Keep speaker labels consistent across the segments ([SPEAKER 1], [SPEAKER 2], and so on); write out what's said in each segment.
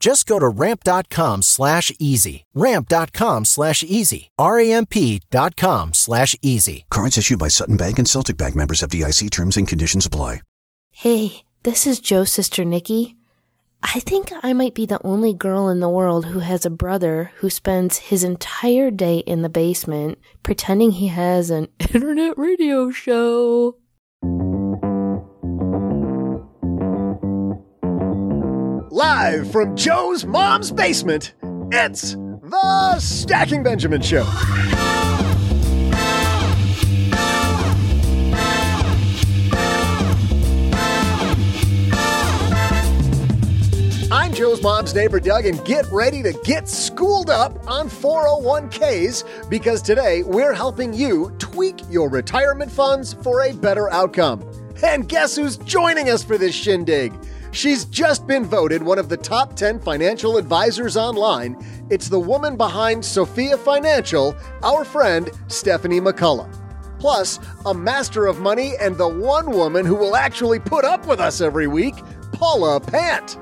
[SPEAKER 1] Just go to ramp.com slash easy. Ramp.com slash easy. R-A-M-P dot com slash easy.
[SPEAKER 2] Cards issued by Sutton Bank and Celtic Bank members FDIC terms and conditions apply.
[SPEAKER 3] Hey, this is Joe's sister Nikki. I think I might be the only girl in the world who has a brother who spends his entire day in the basement pretending he has an internet radio show.
[SPEAKER 4] Live from Joe's mom's basement, it's the Stacking Benjamin Show. I'm Joe's mom's neighbor Doug, and get ready to get schooled up on 401ks because today we're helping you tweak your retirement funds for a better outcome. And guess who's joining us for this shindig? She's just been voted one of the top 10 financial advisors online. It's the woman behind Sofia Financial, our friend Stephanie McCullough. Plus, a master of money and the one woman who will actually put up with us every week, Paula Pant.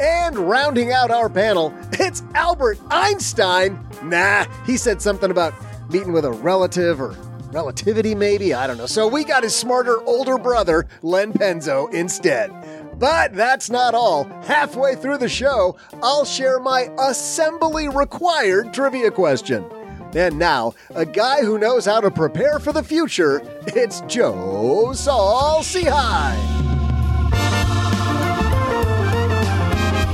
[SPEAKER 4] And rounding out our panel, it's Albert Einstein. Nah, he said something about meeting with a relative or relativity, maybe. I don't know. So we got his smarter older brother, Len Penzo, instead. But that's not all. Halfway through the show, I'll share my assembly required trivia question. And now, a guy who knows how to prepare for the future, it's Joe Saul.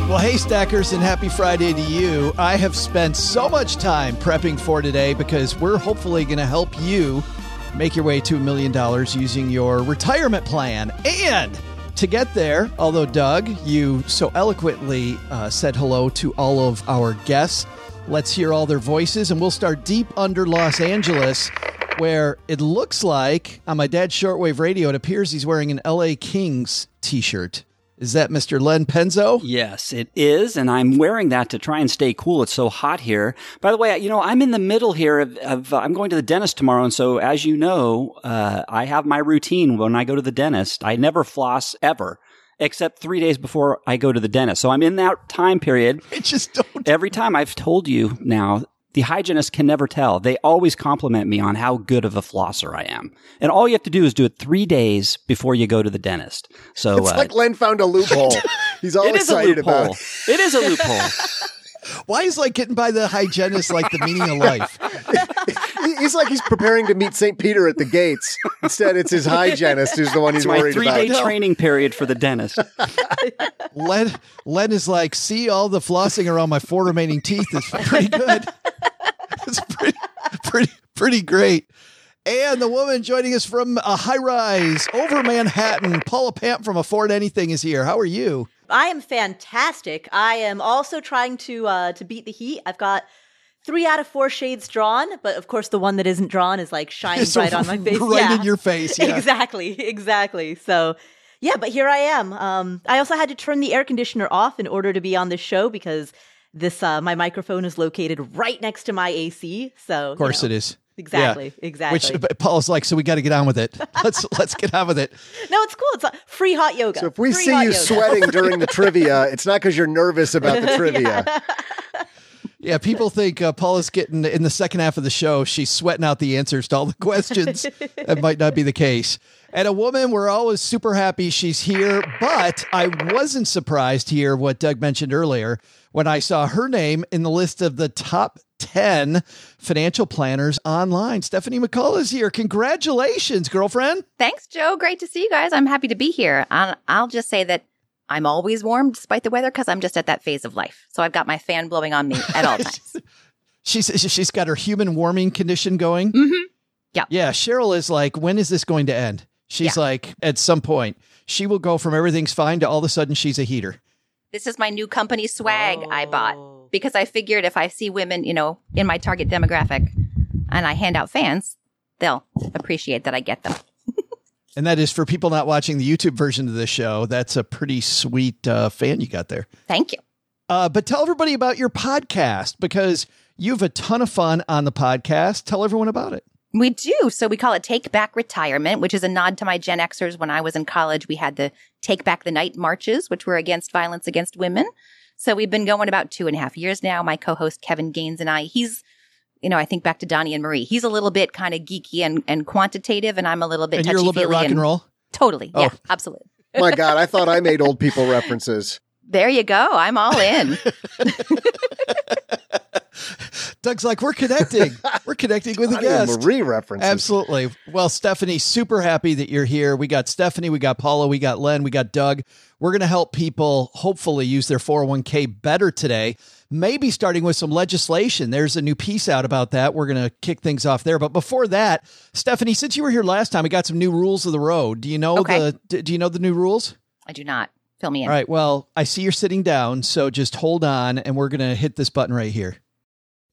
[SPEAKER 5] Well, hey, Stackers, and happy Friday to you. I have spent so much time prepping for today because we're hopefully going to help you make your way to a million dollars using your retirement plan. And to get there, although, Doug, you so eloquently uh, said hello to all of our guests, let's hear all their voices, and we'll start deep under Los Angeles. Where it looks like on my dad's shortwave radio, it appears he's wearing an LA Kings t shirt. Is that Mr. Len Penzo?
[SPEAKER 6] Yes, it is. And I'm wearing that to try and stay cool. It's so hot here. By the way, you know, I'm in the middle here of, of uh, I'm going to the dentist tomorrow. And so, as you know, uh, I have my routine when I go to the dentist. I never floss ever. Except three days before I go to the dentist. So I'm in that time period.
[SPEAKER 5] I just don't.
[SPEAKER 6] Every time I've told you now, the hygienist can never tell. They always compliment me on how good of a flosser I am. And all you have to do is do it three days before you go to the dentist. So
[SPEAKER 4] It's
[SPEAKER 6] uh,
[SPEAKER 4] like Len found a loophole. He's all
[SPEAKER 6] it is a
[SPEAKER 4] excited
[SPEAKER 6] loophole.
[SPEAKER 4] about.
[SPEAKER 6] It is a loophole.
[SPEAKER 5] Why is like getting by the hygienist like the meaning of life?
[SPEAKER 4] He's like he's preparing to meet St. Peter at the gates. Instead, it's his hygienist who's the one he's
[SPEAKER 6] It's my
[SPEAKER 4] worried
[SPEAKER 6] three
[SPEAKER 4] about.
[SPEAKER 6] day training period for the dentist.
[SPEAKER 5] Len, Len is like, see all the flossing around my four remaining teeth is pretty good. it's pretty, pretty, pretty great. And the woman joining us from a high rise over Manhattan, Paula Pant from Afford Anything is here. How are you?
[SPEAKER 7] I am fantastic. I am also trying to uh, to beat the heat. I've got three out of four shades drawn, but of course the one that isn't drawn is like shining
[SPEAKER 5] So
[SPEAKER 7] right on my face.
[SPEAKER 5] right
[SPEAKER 7] yeah.
[SPEAKER 5] in your face. Yeah.
[SPEAKER 7] Exactly, exactly. So yeah, but here I am. Um, I also had to turn the air conditioner off in order to be on this show because this uh, my microphone is located right next to my AC. So
[SPEAKER 5] Of course it is.
[SPEAKER 7] Exactly,
[SPEAKER 5] Yeah.
[SPEAKER 7] exactly.
[SPEAKER 5] Which but Paul's like, so we got to get on with it. Let's let's get on with it.
[SPEAKER 7] No, it's cool. It's uh, free hot yoga.
[SPEAKER 4] So if we
[SPEAKER 7] Free
[SPEAKER 4] see you
[SPEAKER 7] yoga.
[SPEAKER 4] sweating during the trivia, it's not because you're nervous about the trivia.
[SPEAKER 5] Yeah, people think uh, Paula's getting in the second half of the show. She's sweating out the answers to all the questions. that might not be the case. And a woman, we're always super happy she's here. But I wasn't surprised to hear what Doug mentioned earlier when I saw her name in the list of the top 10 financial planners online. Stephanie McCullough is here. Congratulations, girlfriend.
[SPEAKER 8] Thanks, Joe. Great to see you guys. I'm happy to be here. I'll, just say that I'm always warm despite the weather because I'm just at that phase of life. So I've got my fan blowing on me at all times.
[SPEAKER 5] She's she's got her human warming condition going.
[SPEAKER 8] Mhm. Yeah.
[SPEAKER 5] Yeah. Cheryl is like, when is this going to end? She's
[SPEAKER 8] Yeah.
[SPEAKER 5] like, at some point, she will go from everything's fine to all of a sudden she's a heater.
[SPEAKER 8] This is my new company swag I
[SPEAKER 7] Oh.
[SPEAKER 8] bought because I figured if I see women, you know, in my target demographic and I hand out fans, they'll appreciate that I get them.
[SPEAKER 5] And that is for people not watching the YouTube version of the show. That's a pretty sweet uh, fan you got there.
[SPEAKER 8] Thank you.
[SPEAKER 5] Uh, but tell everybody about your podcast because you have a ton of fun on the podcast. Tell everyone about it.
[SPEAKER 8] We do. So we call it Take Back Retirement, which is a nod to my Gen Xers. When I was in college, we had the Take Back the Night marches, which were against violence against women. So we've been going about two and a half years now. My co-host Kevin Gaines and I, he's, you know, I think back to Donnie and Marie. He's a little bit kind of geeky and, and quantitative, and I'm a little bit
[SPEAKER 5] and you're a little bit
[SPEAKER 8] touchy-feely
[SPEAKER 5] rock and roll.
[SPEAKER 8] Totally.
[SPEAKER 5] Oh.
[SPEAKER 8] Yeah, absolutely.
[SPEAKER 4] My God, I thought I made old people references.
[SPEAKER 8] There you go. I'm all in.
[SPEAKER 5] Doug's like, we're connecting. we're connecting with a guest.
[SPEAKER 4] Marie references.
[SPEAKER 5] Absolutely. Well, Stephanie, super happy that you're here. We got Stephanie, we got Paula, we got Len, we got Doug. We're going to help people hopefully use their 401k better today. Maybe starting with some legislation. There's a new piece out about that. We're going to kick things off there. But before that, Stephanie, since you were here last time, we got some new rules of the road. Do you know
[SPEAKER 8] Okay.
[SPEAKER 5] the do you know the new rules?
[SPEAKER 8] I do not. Fill me in.
[SPEAKER 5] All right. Well, I see you're sitting down, so just hold on and we're going to hit this button right here.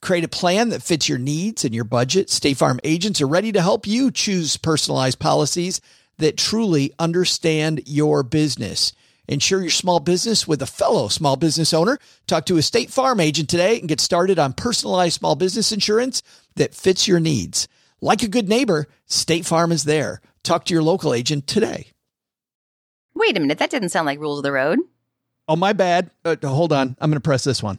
[SPEAKER 5] Create a plan that fits your needs and your budget. State Farm agents are ready to help you choose personalized policies that truly understand your business. Insure your small business with a fellow small business owner. Talk to a State Farm agent today and get started on personalized small business insurance that fits your needs. Like a good neighbor, State Farm is there. Talk to your local agent today.
[SPEAKER 8] Wait a minute. That didn't sound like rules of the road.
[SPEAKER 5] Oh, my bad. Uh, hold on. I'm going to press this one.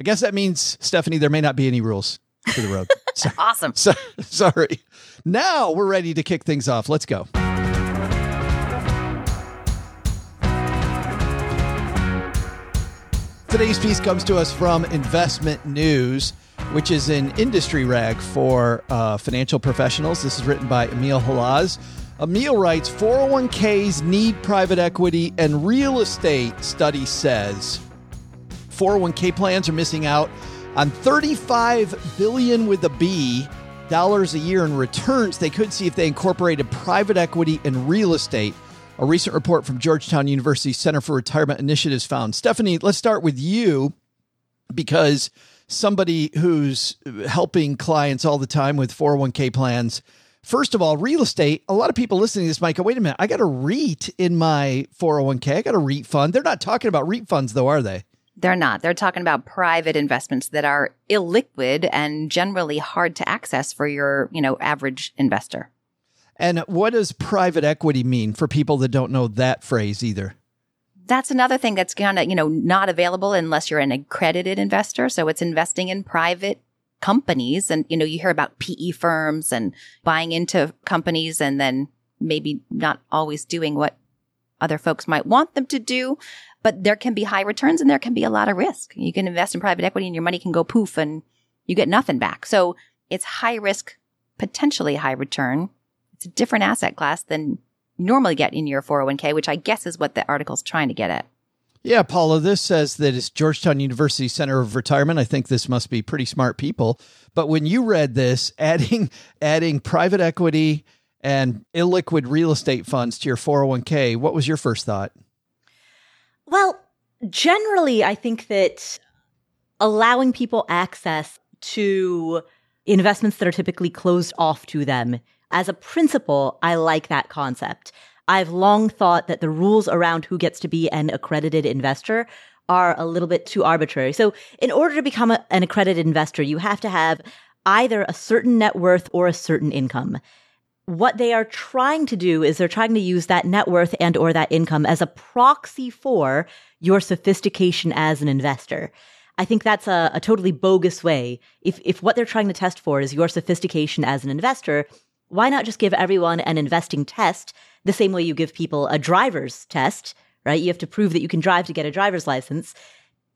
[SPEAKER 5] I guess that means, Stephanie, there may not be any rules for the road. so,
[SPEAKER 8] Awesome.
[SPEAKER 5] so, sorry. Now we're ready to kick things off. Let's go. Today's piece comes to us from Investment News, which is an industry rag for uh, financial professionals. This is written by Emile Hallez. Emil writes 401ks need private equity and real estate, study says. 401k plans are missing out on 35 billion with a B dollars a year in returns they could see if they incorporated private equity and real estate. A recent report from Georgetown University Center for Retirement Initiatives found. Stephanie, let's start with you. because somebody who's helping clients all the time with 401k plans. First of all, real estate, a lot of people listening to this might go, wait a minute, I got a REIT in my 401k. I got a REIT fund. They're not talking about REIT funds, though, are they?
[SPEAKER 8] They're not. They're talking about private investments that are illiquid and generally hard to access for your, you know, average investor.
[SPEAKER 5] And what does private equity mean for people that don't know that phrase either?
[SPEAKER 8] That's another thing that's kind of, you know, not available unless you're an accredited investor. So it's investing in private companies. And, you know, you hear about PE firms and buying into companies and then maybe not always doing what other folks might want them to do. But there can be high returns and there can be a lot of risk. You can invest in private equity and your money can go poof and you get nothing back. So it's high risk, potentially high return. It's a different asset class than you normally get in your 401k, which I guess is what the article's trying to get at.
[SPEAKER 5] Yeah, Paula, this says that it's Georgetown University Center of Retirement. I think this must be pretty smart people. But when you read this, adding adding private equity and illiquid real estate funds to your 401k, what was your first thought?
[SPEAKER 7] Well, generally, I think that allowing people access to investments that are typically closed off to them as a principle, I like that concept. I've long thought that the rules around who gets to be an accredited investor are a little bit too arbitrary. So in order to become a, an accredited investor, you have to have either a certain net worth or a certain income. What they are trying to do is they're trying to use that net worth and or that income as a proxy for your sophistication as an investor. I think that's a, a totally bogus way. If, if what they're trying to test for is your sophistication as an investor, why not just give everyone an investing test the same way you give people a driver's test, right? You have to prove that you can drive to get a driver's license.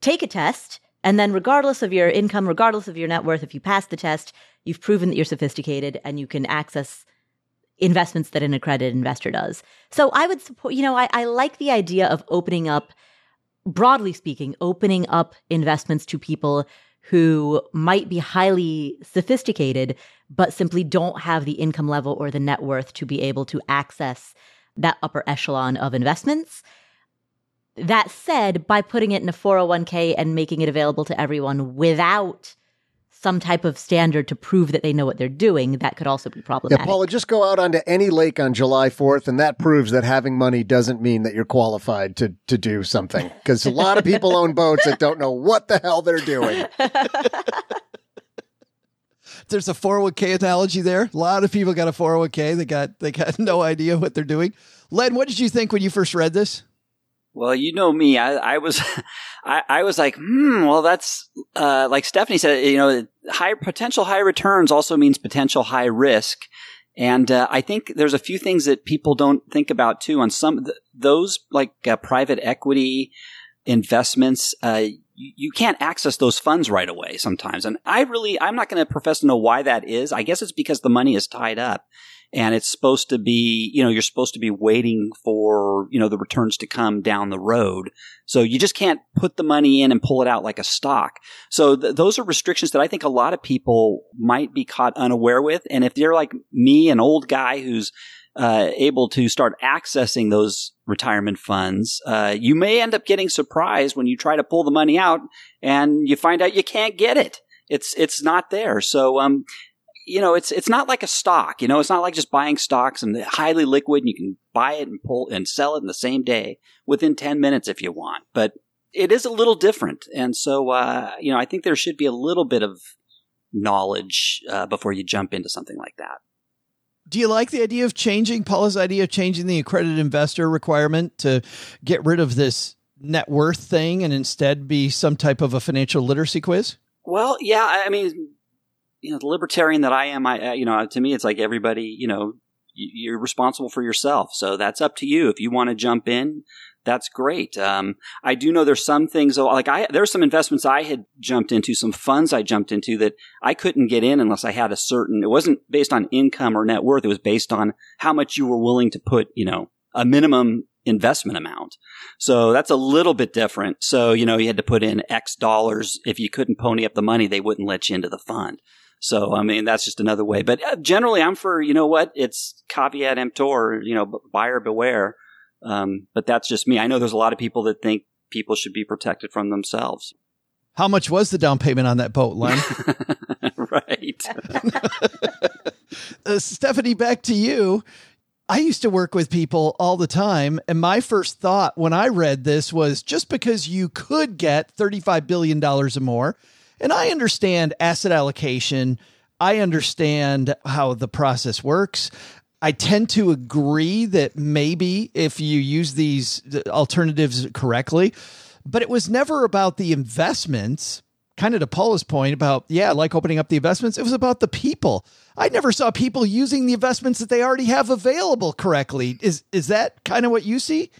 [SPEAKER 7] Take a test, and then regardless of your income, regardless of your net worth, if you pass the test, you've proven that you're sophisticated and you can access investments that an accredited investor does. So I would support, you know, I, I like the idea of opening up, broadly speaking, opening up investments to people who might be highly sophisticated, but simply don't have the income level or the net worth to be able to access that upper echelon of investments. That said, by putting it in a 401k and making it available to everyone without some type of standard to prove that they know what they're doing, that could also be problematic.
[SPEAKER 4] Yeah, Paula, just go out onto any lake on July 4th, and that proves that having money doesn't mean that you're qualified to, to do something. Because a lot of people own boats that don't know what the hell they're doing.
[SPEAKER 5] There's a 401k analogy there. A lot of people got a 401k. They got they got no idea what they're doing. Len, what did you think when you first read this?
[SPEAKER 6] Well, you know me. I, I was, I, I, was like, hmm. Well, that's uh, like Stephanie said. You know, high potential high returns also means potential high risk, and uh, I think there's a few things that people don't think about too. On some th- those like uh, private equity investments, uh, you, you can't access those funds right away sometimes. And I really, I'm not going to profess to know why that is. I guess it's because the money is tied up and it's supposed to be, you know, you're supposed to be waiting for, you know, the returns to come down the road. So you just can't put the money in and pull it out like a stock. So th- those are restrictions that I think a lot of people might be caught unaware with. And if they're like me, an old guy who's uh, able to start accessing those retirement funds, uh, you may end up getting surprised when you try to pull the money out and you find out you can't get it. It's it's not there. So um, you know, it's it's not like a stock. You know, it's not like just buying stocks and highly liquid, and you can buy it and pull and sell it in the same day within ten minutes if you want. But it is a little different, and so uh, you know, I think there should be a little bit of knowledge uh, before you jump into something like that.
[SPEAKER 5] Do you like the idea of changing Paula's idea of changing the accredited investor requirement to get rid of this net worth thing and instead be some type of a financial literacy quiz?
[SPEAKER 6] Well, yeah, I mean, you know, the libertarian that I am, I, you know, to me, it's like everybody, you know, you're responsible for yourself. So that's up to you. If you want to jump in, that's great. Um, I do know there's some things like I there's some investments I had jumped into, some funds I jumped into that I couldn't get in unless I had a certain. It wasn't based on income or net worth. It was based on how much you were willing to put, you know, a minimum investment amount. So that's a little bit different. So you know you had to put in X dollars. If you couldn't pony up the money, they wouldn't let you into the fund. So, I mean, that's just another way. But uh, generally, I'm for, you know what? It's caveat emptor, you know, buyer beware. Um, but that's just me. I know there's a lot of people that think people should be protected from themselves.
[SPEAKER 5] How much was the down payment on that boat, Len?
[SPEAKER 6] right.
[SPEAKER 5] uh, Stephanie, back to you. I used to work with people all the time. And my first thought when I read this was just because you could get $35 billion or more, and I understand asset allocation, I understand how the process works. I tend to agree that maybe if you use these alternatives correctly, but it was never about the investments. Kind of to Paula's point about, yeah, like opening up the investments, it was about the people. I never saw people using the investments that they already have available correctly. Is is that kind of what you see?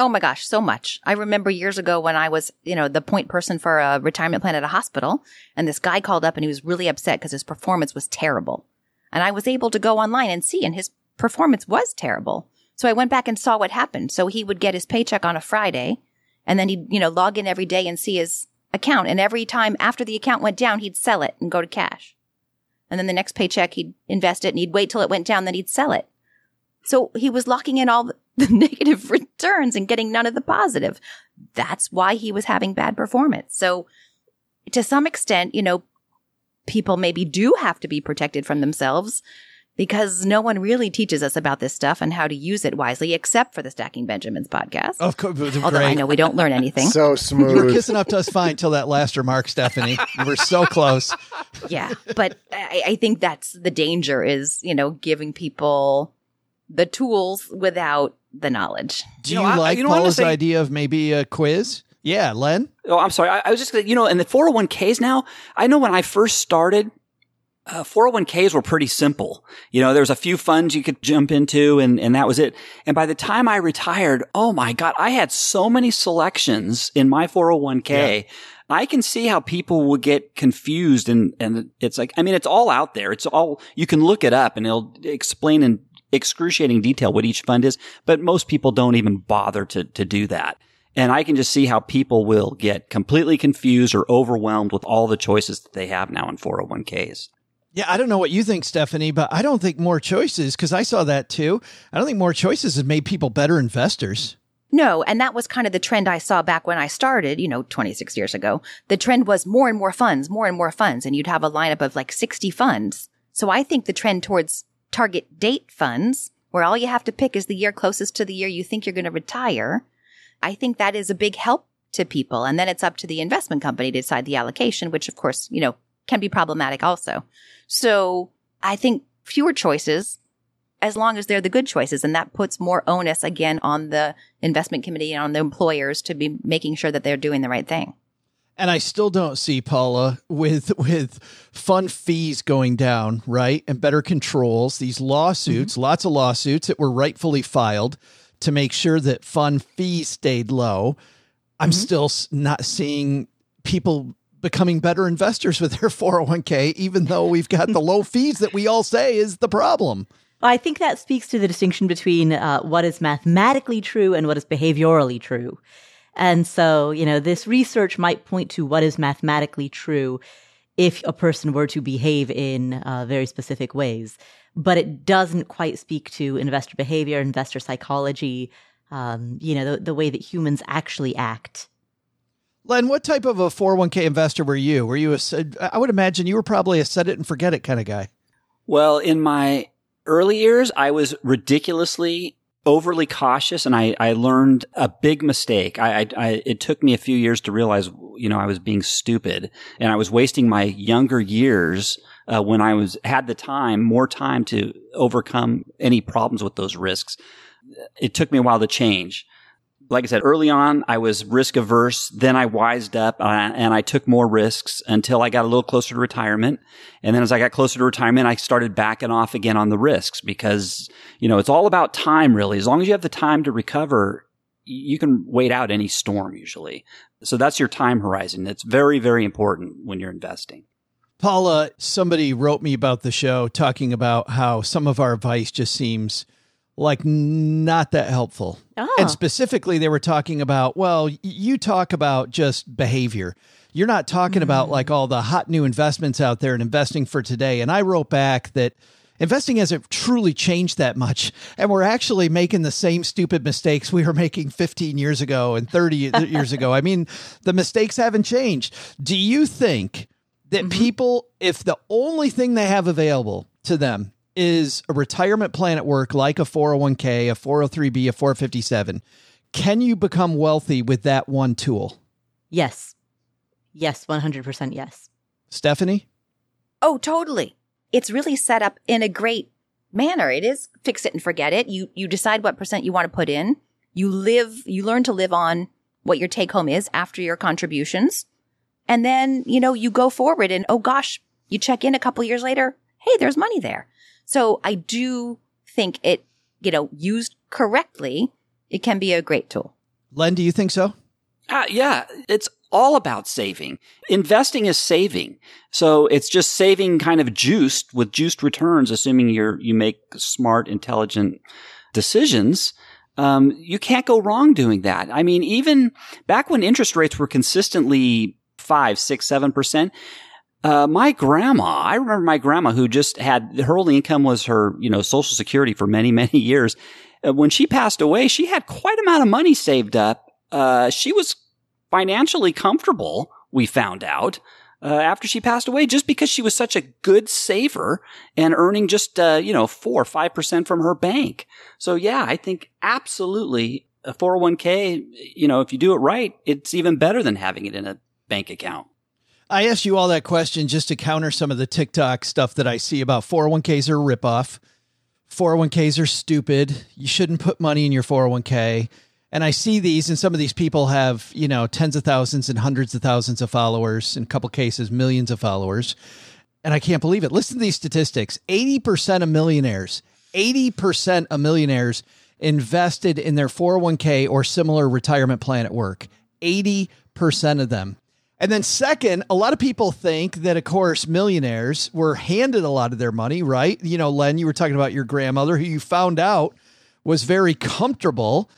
[SPEAKER 8] Oh my gosh, so much. I remember years ago when I was, you know, the point person for a retirement plan at a hospital, and this guy called up and he was really upset because his performance was terrible. And I was able to go online and see, and his performance was terrible. So I went back and saw what happened. So he would get his paycheck on a Friday, and then he'd, you know, log in every day and see his account. And every time after the account went down, he'd sell it and go to cash. And then the next paycheck, he'd invest it and he'd wait till it went down, then he'd sell it. So he was locking in all the negative returns and getting none of the positive. That's why he was having bad performance. So to some extent, you know, people maybe do have to be protected from themselves because no one really teaches us about this stuff and how to use it wisely, except for the Stacking Benjamins podcast.
[SPEAKER 5] Of course,
[SPEAKER 8] although great. I know we don't learn anything.
[SPEAKER 4] so smooth.
[SPEAKER 5] You were kissing up to us fine till that last remark, Stephanie. we were so close.
[SPEAKER 8] Yeah, but I, I think that's the danger is you know giving people the tools without the knowledge.
[SPEAKER 5] Do you, you know, like I, you know, Paula's say, idea of maybe a quiz? Yeah, Len.
[SPEAKER 6] Oh, I'm sorry. I, I was just you know, in the 401ks now, I know when I first started, uh, 401ks were pretty simple. You know, there was a few funds you could jump into and, and that was it. And by the time I retired, oh my God, I had so many selections in my 401k. Yeah. I can see how people would get confused and, and it's like, I mean, it's all out there. It's all, you can look it up and it'll explain in excruciating detail what each fund is, but most people don't even bother to, to do that. And I can just see how people will get completely confused or overwhelmed with all the choices that they have now in 401ks.
[SPEAKER 5] Yeah, I don't know what you think, Stephanie, but I don't think more choices, because I saw that too. I don't think more choices has made people better investors.
[SPEAKER 8] No, and that was kind of the trend I saw back when I started, you know, 26 years ago. The trend was more and more funds, more and more funds, and you'd have a lineup of like 60 funds. So I think the trend towards target date funds, where all you have to pick is the year closest to the year you think you're going to retire, I think that is a big help to people. And then it's up to the investment company to decide the allocation, which of course, you know, can be problematic also. So I think fewer choices as long as they're the good choices. And that puts more onus again on the investment committee and on the employers to be making sure that they're doing the right thing.
[SPEAKER 5] And I still don't see Paula with with fund fees going down, right? And better controls. These lawsuits, mm-hmm. lots of lawsuits that were rightfully filed to make sure that fund fees stayed low. I'm mm-hmm. still not seeing people becoming better investors with their 401k, even though we've got the low fees that we all say is the problem.
[SPEAKER 7] I think that speaks to the distinction between uh, what is mathematically true and what is behaviorally true. And so, you know, this research might point to what is mathematically true if a person were to behave in uh, very specific ways, but it doesn't quite speak to investor behavior, investor psychology, um, you know, the, the way that humans actually act
[SPEAKER 5] Len, what type of a 401k investor were you? Were you a, I would imagine you were probably a set it and forget it kind of guy.
[SPEAKER 6] Well, in my early years, I was ridiculously overly cautious and I, I learned a big mistake. I, I, I, it took me a few years to realize, you know, I was being stupid and I was wasting my younger years uh, when I was, had the time, more time to overcome any problems with those risks. It took me a while to change like I said, early on, I was risk averse. Then I wised up uh, and I took more risks until I got a little closer to retirement. And then as I got closer to retirement, I started backing off again on the risks because, you know, it's all about time really. As long as you have the time to recover, you can wait out any storm usually. So that's your time horizon. It's very, very important when you're investing.
[SPEAKER 5] Paula, somebody wrote me about the show talking about how some of our advice just seems like not that helpful. Oh. And specifically, they were talking about, well, you talk about just behavior. You're not talking mm-hmm. about like all the hot new investments out there and investing for today. And I wrote back that investing hasn't truly changed that much. And we're actually making the same stupid mistakes we were making 15 years ago and 30 years ago. I mean, the mistakes haven't changed. Do you think that mm-hmm. people, if the only thing they have available to them is a retirement plan at work, like a 401k, a 403b, a 457, can you become wealthy with that one tool?
[SPEAKER 7] Yes. Yes, 100% yes.
[SPEAKER 5] Stephanie?
[SPEAKER 8] Oh, totally. It's really set up in a great manner. It is fix it and forget it. You you decide what percent you want to put in. You live you learn to live on what your take home is after your contributions. And then, you know, you go forward and oh gosh, you check in a couple years later, hey, there's money there. So I do think it, you know, used correctly, it can be a great tool.
[SPEAKER 5] Len, do you think so?
[SPEAKER 6] Uh, yeah, it's all about saving. Investing is saving. So it's just saving kind of juiced with juiced returns, assuming you're, you make smart, intelligent decisions. Um, you can't go wrong doing that. I mean, even back when interest rates were consistently five, six, seven percent, uh, my grandma, I remember my grandma who just had her only income was her, you know, social security for many, many years. Uh, when she passed away, she had quite a amount of money saved up. Uh, she was financially comfortable, we found out, uh, after she passed away, just because she was such a good saver and earning just, uh, you know, four or 5% from her bank. So yeah, I think absolutely a 401k, you know, if you do it right, it's even better than having it in a bank account.
[SPEAKER 5] I asked you all that question just to counter some of the TikTok stuff that I see about 401ks are ripoff. 401ks are stupid. You shouldn't put money in your 401k. And I see these, and some of these people have, you know, tens of thousands and hundreds of thousands of followers, in a couple cases, millions of followers. And I can't believe it. Listen to these statistics 80% of millionaires, 80% of millionaires invested in their 401k or similar retirement plan at work. 80% of them. And then, second, a lot of people think that, of course, millionaires were handed a lot of their money, right? You know, Len, you were talking about your grandmother, who you found out was very comfortable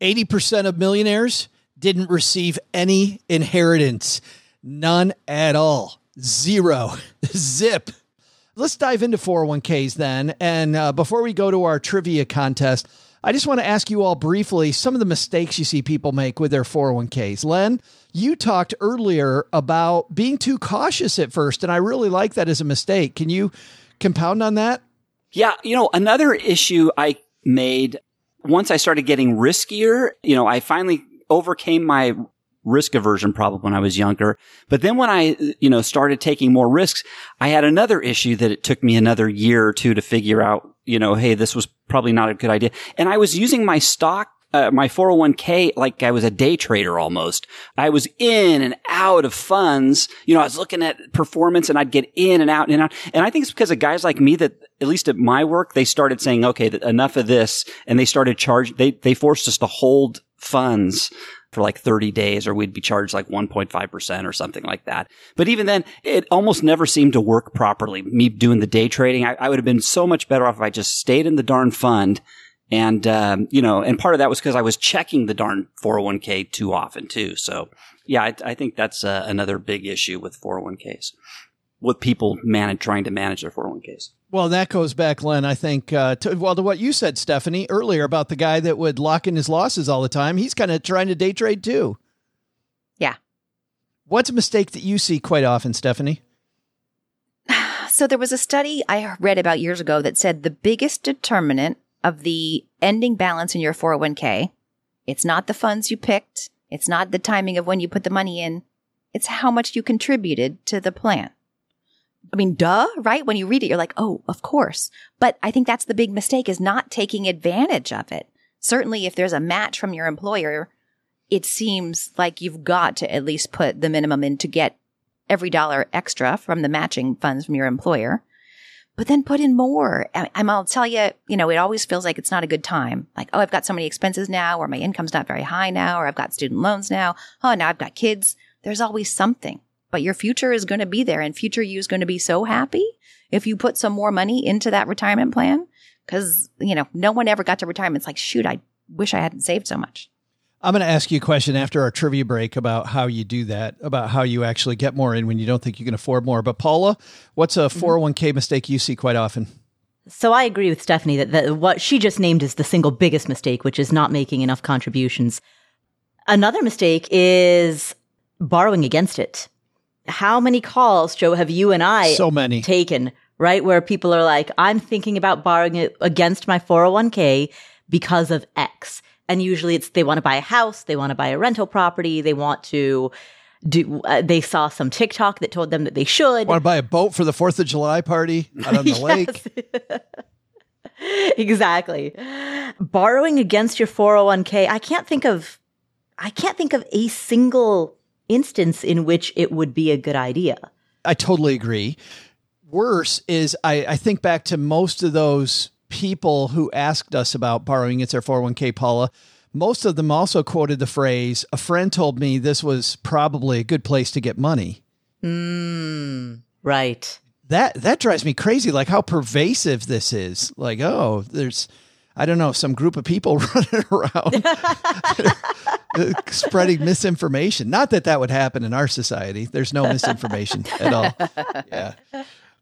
[SPEAKER 5] 80% of millionaires didn't receive any inheritance, none at all. Zero. Zip. Let's dive into 401ks then. And uh, before we go to our trivia contest, I just want to ask you all briefly some of the mistakes you see people make with their 401ks. Len, you talked earlier about being too cautious at first, and I really like that as a mistake. Can you compound on that?
[SPEAKER 6] Yeah, you know, another issue I made once I started getting riskier, you know, I finally overcame my risk aversion problem when I was younger. But then when I, you know, started taking more risks, I had another issue that it took me another year or two to figure out, you know, hey, this was probably not a good idea. And I was using my stock uh, my 401k like I was a day trader almost. I was in and out of funds. You know, I was looking at performance and I'd get in and out and out. And I think it's because of guys like me that, at least at my work, they started saying, okay, enough of this. And they started charge, they, they forced us to hold funds for like 30 days or we'd be charged like 1.5% or something like that. But even then, it almost never seemed to work properly. Me doing the day trading, I, I would have been so much better off if I just stayed in the darn fund and, um, you know, and part of that was because I was checking the darn 401k too often too. So yeah, I, I think that's uh, another big issue with 401ks with people manage, trying to manage their 401ks.
[SPEAKER 5] Well, that goes back, Len, I think, uh, to, well, to what you said, Stephanie, earlier about the guy that would lock in his losses all the time. He's kind of trying to day trade too.
[SPEAKER 8] Yeah.
[SPEAKER 5] What's a mistake that you see quite often, Stephanie?
[SPEAKER 8] So there was a study I read about years ago that said the biggest determinant of the ending balance in your 401k. It's not the funds you picked. It's not the timing of when you put the money in. It's how much you contributed to the plan. I mean, duh, right? When you read it, you're like, oh, of course. But I think that's the big mistake is not taking advantage of it. Certainly, if there's a match from your employer, it seems like you've got to at least put the minimum in to get every dollar extra from the matching funds from your employer but then put in more. And I'll tell you, you know, it always feels like it's not a good time. Like, oh, I've got so many expenses now, or my income's not very high now, or I've got student loans now. Oh, now I've got kids. There's always something, but your future is going to be there and future you is going to be so happy if you put some more money into that retirement plan. Cause, you know, no one ever got to retirement. It's like, shoot, I wish I hadn't saved so much.
[SPEAKER 5] I'm going to ask you a question after our trivia break about how you do that, about how you actually get more in when you don't think you can afford more. But Paula, what's a 401k mm-hmm. mistake you see quite often?
[SPEAKER 7] So I agree with Stephanie that, that what she just named is the single biggest mistake, which is not making enough contributions. Another mistake is borrowing against it. How many calls, Joe, have you and I
[SPEAKER 5] So many.
[SPEAKER 7] taken, right? Where people are like, I'm thinking about borrowing it against my 401k because of X. And usually it's they want to buy a house, they want to buy a rental property, they want to do, uh, they saw some TikTok that told them that they should.
[SPEAKER 5] Want to buy a boat for the 4th of July party out on the lake?
[SPEAKER 7] exactly. Borrowing against your 401k, I can't think of I can't think of a single instance in which it would be a good idea.
[SPEAKER 5] I totally agree. Worse is I, I think back to most of those people who asked us about borrowing against their 401k, Paula. Most of them also quoted the phrase, a friend told me this was probably a good place to get money.
[SPEAKER 7] Mm, right.
[SPEAKER 5] That that drives me crazy, like how pervasive this is. Like, oh, there's I don't know, some group of people running around spreading misinformation. Not that that would happen in our society. There's no misinformation at all. Yeah.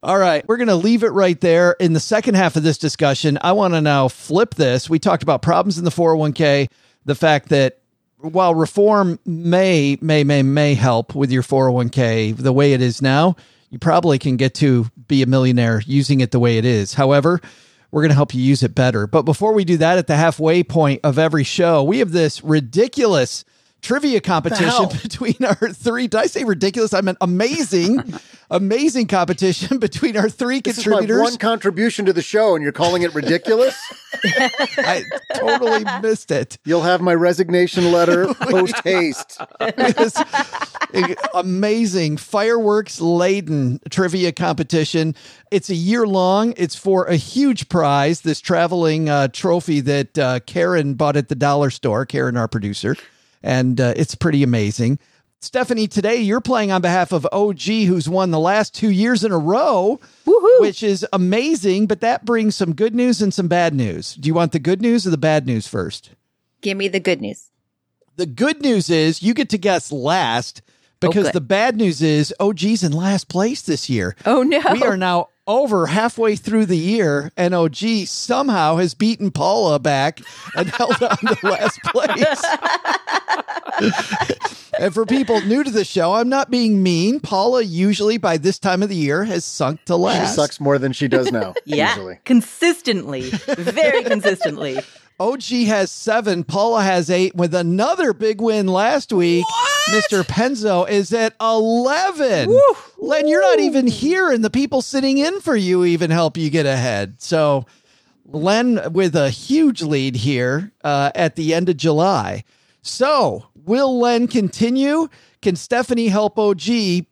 [SPEAKER 5] All right, we're going to leave it right there. In the second half of this discussion, I want to now flip this. We talked about problems in the 401k, the fact that while reform may may may may help with your 401k the way it is now, you probably can get to be a millionaire using it the way it is. However, we're going to help you use it better. But before we do that, at the halfway point of every show, we have this ridiculous trivia competition between our three. Did I say ridiculous? I meant amazing, amazing competition between our three
[SPEAKER 4] This
[SPEAKER 5] contributors.
[SPEAKER 4] one contribution to the show, and you're calling it ridiculous?
[SPEAKER 5] I totally missed it.
[SPEAKER 4] You'll have my resignation letter post haste.
[SPEAKER 5] amazing fireworks laden trivia competition. It's a year long. It's for a huge prize, this traveling uh, trophy that uh, Karen bought at the dollar store, Karen, our producer. And uh, it's pretty amazing. Stephanie, today you're playing on behalf of OG, who's won the last two years in a row, which is amazing. But that brings some good news and some bad news. Do you want the good news or the bad news first?
[SPEAKER 8] Give me the good news.
[SPEAKER 5] The good news is you get to guess last because
[SPEAKER 8] good.
[SPEAKER 5] the bad news is OG's in last place this year.
[SPEAKER 8] Oh, no.
[SPEAKER 5] We are now over halfway through the year, and OG somehow has beaten Paula back and held on to last place. and for people new to the show, I'm not being mean. Paula usually by this time of the year has sunk to last.
[SPEAKER 4] She sucks more than she does now,
[SPEAKER 7] Yeah.
[SPEAKER 4] usually.
[SPEAKER 7] Consistently. Very consistently.
[SPEAKER 5] OG has seven. Paula has eight with another big win last week. Mr. Penzo is at 11. Len, you're not even here, and the people sitting in for you even help you get ahead. So, Len with a huge lead here uh, at the end of July. So, will Len continue? Can Stephanie help OG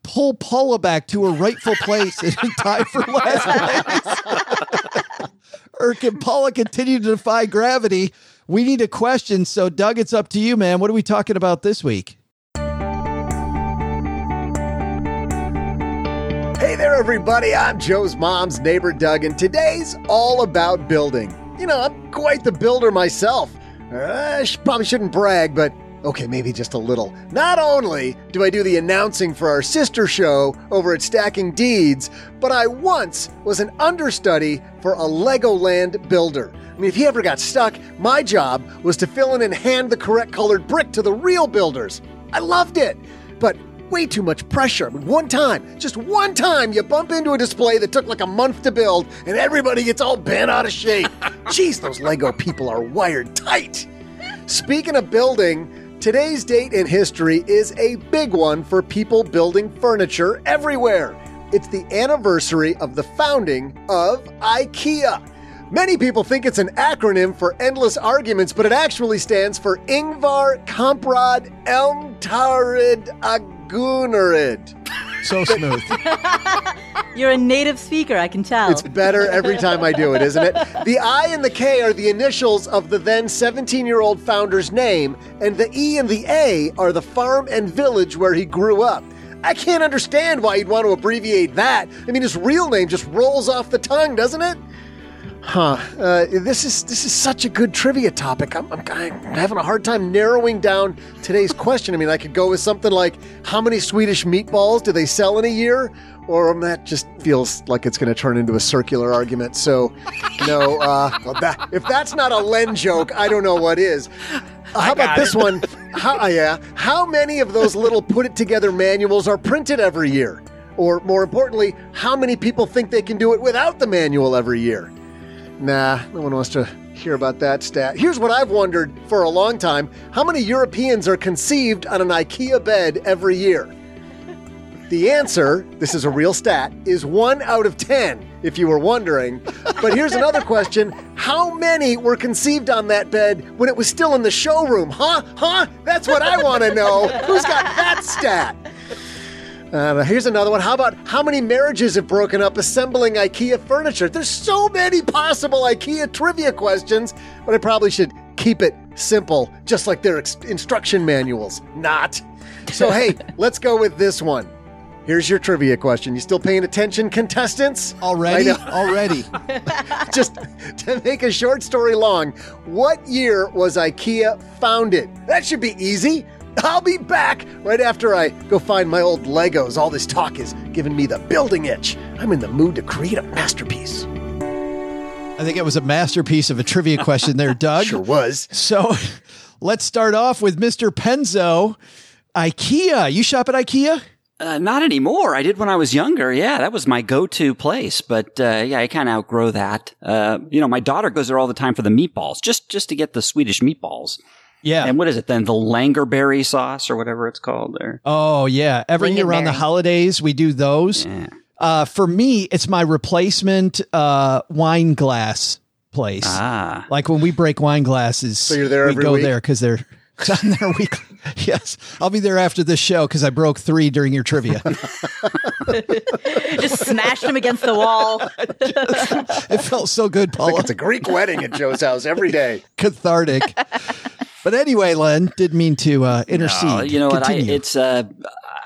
[SPEAKER 5] pull Paula back to her rightful place and tie for last place? or can Paula continue to defy gravity? We need a question. So, Doug, it's up to you, man. What are we talking about this week?
[SPEAKER 4] Hey there, everybody. I'm Joe's mom's neighbor, Doug, and today's all about building. You know, I'm quite the builder myself. Uh, probably shouldn't brag, but okay, maybe just a little. Not only do I do the announcing for our sister show over at Stacking Deeds, but I once was an understudy for a Legoland builder. I mean, if he ever got stuck, my job was to fill in and hand the correct colored brick to the real builders. I loved it, but way too much pressure. I mean, one time, just one time, you bump into a display that took like a month to build, and everybody gets all bent out of shape. Jeez, those Lego people are wired tight. Speaking of building, today's date in history is a big one for people building furniture everywhere. It's the anniversary of the founding of IKEA. Many people think it's an acronym for endless arguments, but it actually stands for Ingvar Kamprad Elmtaryd Agunnaryd.
[SPEAKER 5] So smooth.
[SPEAKER 7] You're a native speaker, I can tell.
[SPEAKER 4] It's better every time I do it, isn't it? The I and the K are the initials of the then 17 year old founder's name, and the E and the A are the farm and village where he grew up. I can't understand why you'd want to abbreviate that. I mean, his real name just rolls off the tongue, doesn't it? Huh. Uh, this is this is such a good trivia topic. I'm, I'm, I'm having a hard time narrowing down today's question. I mean, I could go with something like, "How many Swedish meatballs do they sell in a year?" Or um, that just feels like it's going to turn into a circular argument. So, no. Uh, that, if that's not a Len joke, I don't know what is. Uh, how about this one? How, uh, yeah. How many of those little put it together manuals are printed every year? Or more importantly, how many people think they can do it without the manual every year? Nah, no one wants to hear about that stat. Here's what I've wondered for a long time how many Europeans are conceived on an IKEA bed every year? The answer, this is a real stat, is one out of 10, if you were wondering. But here's another question How many were conceived on that bed when it was still in the showroom? Huh? Huh? That's what I want to know. Who's got that stat? Uh, here's another one. How about how many marriages have broken up assembling IKEA furniture? There's so many possible IKEA trivia questions, but I probably should keep it simple, just like their ex- instruction manuals. Not. So, hey, let's go with this one. Here's your trivia question. You still paying attention, contestants?
[SPEAKER 5] Already? Already.
[SPEAKER 4] Just to make a short story long, what year was IKEA founded? That should be easy. I'll be back right after I go find my old Legos. All this talk is giving me the building itch. I'm in the mood to create a masterpiece.
[SPEAKER 5] I think it was a masterpiece of a trivia question there, Doug.
[SPEAKER 4] Sure was.
[SPEAKER 5] So let's start off with Mr. Penzo. IKEA. You shop at IKEA?
[SPEAKER 6] Uh, not anymore. I did when I was younger. Yeah, that was my go-to place. But uh, yeah, I kind of outgrow that. Uh, you know, my daughter goes there all the time for the meatballs, just just to get the Swedish meatballs.
[SPEAKER 5] Yeah.
[SPEAKER 6] And what is it then? The Langerberry sauce or whatever it's called there.
[SPEAKER 5] Oh yeah. Every year around the holidays, we do those.
[SPEAKER 6] Yeah.
[SPEAKER 5] Uh, for me, it's my replacement uh, wine glass place.
[SPEAKER 6] Ah.
[SPEAKER 5] Like when we break wine glasses,
[SPEAKER 4] So you're there
[SPEAKER 5] we
[SPEAKER 4] every
[SPEAKER 5] go
[SPEAKER 4] week?
[SPEAKER 5] there because they're. I'm there weekly. Yes, I'll be there after this show because I broke three during your trivia.
[SPEAKER 7] Just smashed him against the wall.
[SPEAKER 5] it felt so good, Paula.
[SPEAKER 4] It's a Greek wedding at Joe's house every day.
[SPEAKER 5] Cathartic. But anyway, Len, didn't mean to uh, intercede.
[SPEAKER 6] Oh, you know what? I, it's uh,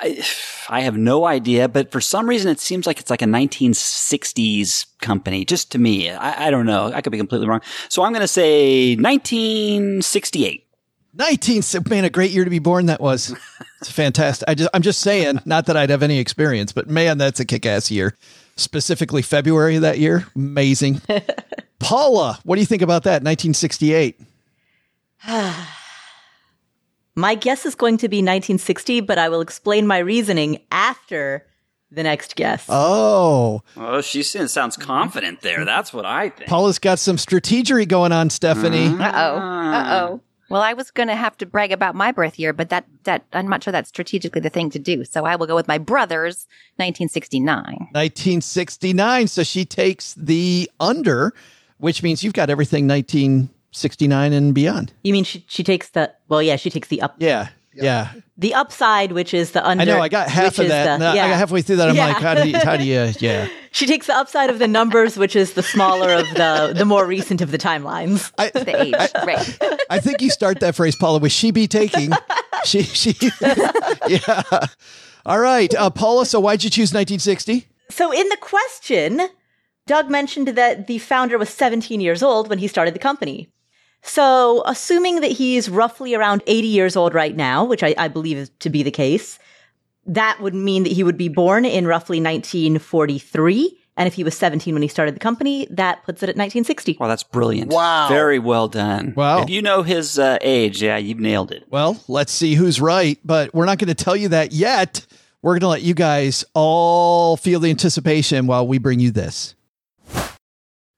[SPEAKER 6] I, I have no idea, but for some reason, it seems like it's like a 1960s company. Just to me, I, I don't know. I could be completely wrong. So I'm going to say 1968.
[SPEAKER 5] 19 man a great year to be born that was it's fantastic i just i'm just saying not that i'd have any experience but man that's a kick-ass year specifically february of that year amazing paula what do you think about that 1968
[SPEAKER 7] My guess is going to be 1960, but I will explain my reasoning after the next guess.
[SPEAKER 5] oh
[SPEAKER 6] Oh, she sounds confident there. That's what I think.
[SPEAKER 5] paula's got some strategery going on stephanie
[SPEAKER 8] Uh oh. Uh oh. Well, I was going to have to brag about my birth year, but that, that, I'm not sure that's strategically the thing to do. So I will go with my brother's 1969.
[SPEAKER 5] 1969 so she takes the under which means you've got everything 1969 and beyond
[SPEAKER 7] You mean she, she takes the, well, yeah, she takes the up,
[SPEAKER 5] yeah yeah
[SPEAKER 7] the upside, which is the under.
[SPEAKER 5] i know i got half of that
[SPEAKER 7] the-
[SPEAKER 5] No, i
[SPEAKER 7] yeah.
[SPEAKER 5] got halfway through that i'm
[SPEAKER 7] Yeah.
[SPEAKER 5] like how do you how do you yeah
[SPEAKER 7] She takes the upside of the numbers, which is the smaller of the, the more recent of the timelines.
[SPEAKER 5] I,
[SPEAKER 8] The age, right.
[SPEAKER 5] I think you start that phrase, Paula, with she be taking. she, she, yeah. All right. Uh, Paula, so why'd you choose 1960?
[SPEAKER 7] So in the question, Doug mentioned that the founder was 17 years old when he started the company. So assuming that he's roughly around 80 years old right now, which I, I believe is to be the case, that would mean that he would be born in roughly 1943. And if he was 17 when he started the company, that puts it at 1960.
[SPEAKER 6] Well, that's brilliant.
[SPEAKER 4] Wow.
[SPEAKER 6] Very well done.
[SPEAKER 5] Wow.
[SPEAKER 6] If you know his uh, age, yeah, you've nailed it.
[SPEAKER 5] Well, let's see who's right, but we're not going to tell you that yet. We're going to let you guys all feel the anticipation while we bring you this.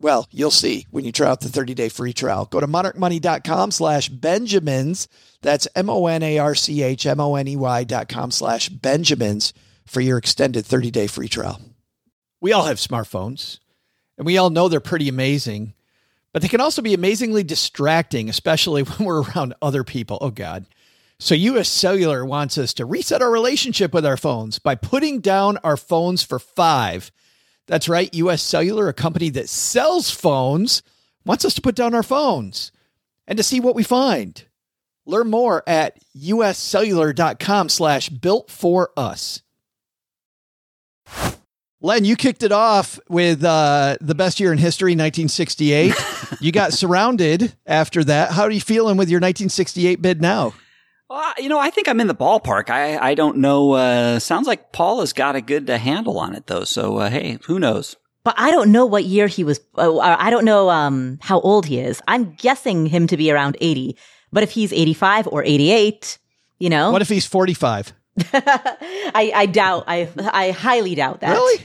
[SPEAKER 5] well, you'll see when you try out the 30 day free trial. Go to monarchmoney.com slash Benjamins. That's M O N A R C H M O N E Y dot com slash Benjamins for your extended 30 day free trial. We all have smartphones and we all know they're pretty amazing, but they can also be amazingly distracting, especially when we're around other people. Oh, God. So, US Cellular wants us to reset our relationship with our phones by putting down our phones for five. That's right. US Cellular, a company that sells phones, wants us to put down our phones and to see what we find. Learn more at uscellular.com slash built for us. Len, you kicked it off with uh, the best year in history, 1968. you got surrounded after that. How are you feeling with your 1968 bid now?
[SPEAKER 6] Well, you know, I think I'm in the ballpark. I, I don't know. Uh, sounds like Paul has got a good uh, handle on it, though. So, uh, hey, who knows?
[SPEAKER 7] But I don't know what year he was. Uh, I don't know um, how old he is. I'm guessing him to be around 80. But if he's 85 or 88, you know.
[SPEAKER 5] What if he's 45?
[SPEAKER 7] I, I doubt. I I highly doubt that.
[SPEAKER 5] Really?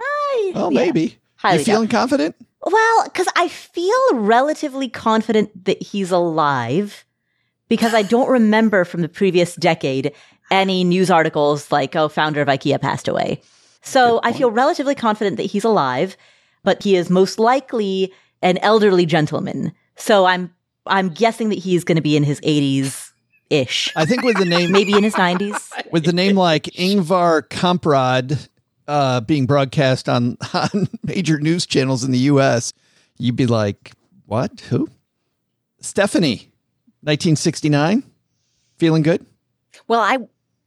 [SPEAKER 7] I,
[SPEAKER 5] Oh,
[SPEAKER 7] yeah,
[SPEAKER 5] maybe.
[SPEAKER 7] highly
[SPEAKER 5] You feeling
[SPEAKER 7] doubt.
[SPEAKER 5] confident?
[SPEAKER 7] Well, because I feel relatively confident that he's alive because I don't remember from the previous decade any news articles like, oh, founder of IKEA passed away. So I feel relatively confident that he's alive, but he is most likely an elderly gentleman. So I'm, I'm guessing that he's going to be in his 80s ish,
[SPEAKER 5] I think with the name
[SPEAKER 7] maybe in his 90s.
[SPEAKER 5] with the name like Ingvar Kamprad uh, being broadcast on, on major news channels in the U.S., you'd be like, "What? Who?" Stephanie, 1969. Feeling good?
[SPEAKER 8] Well, I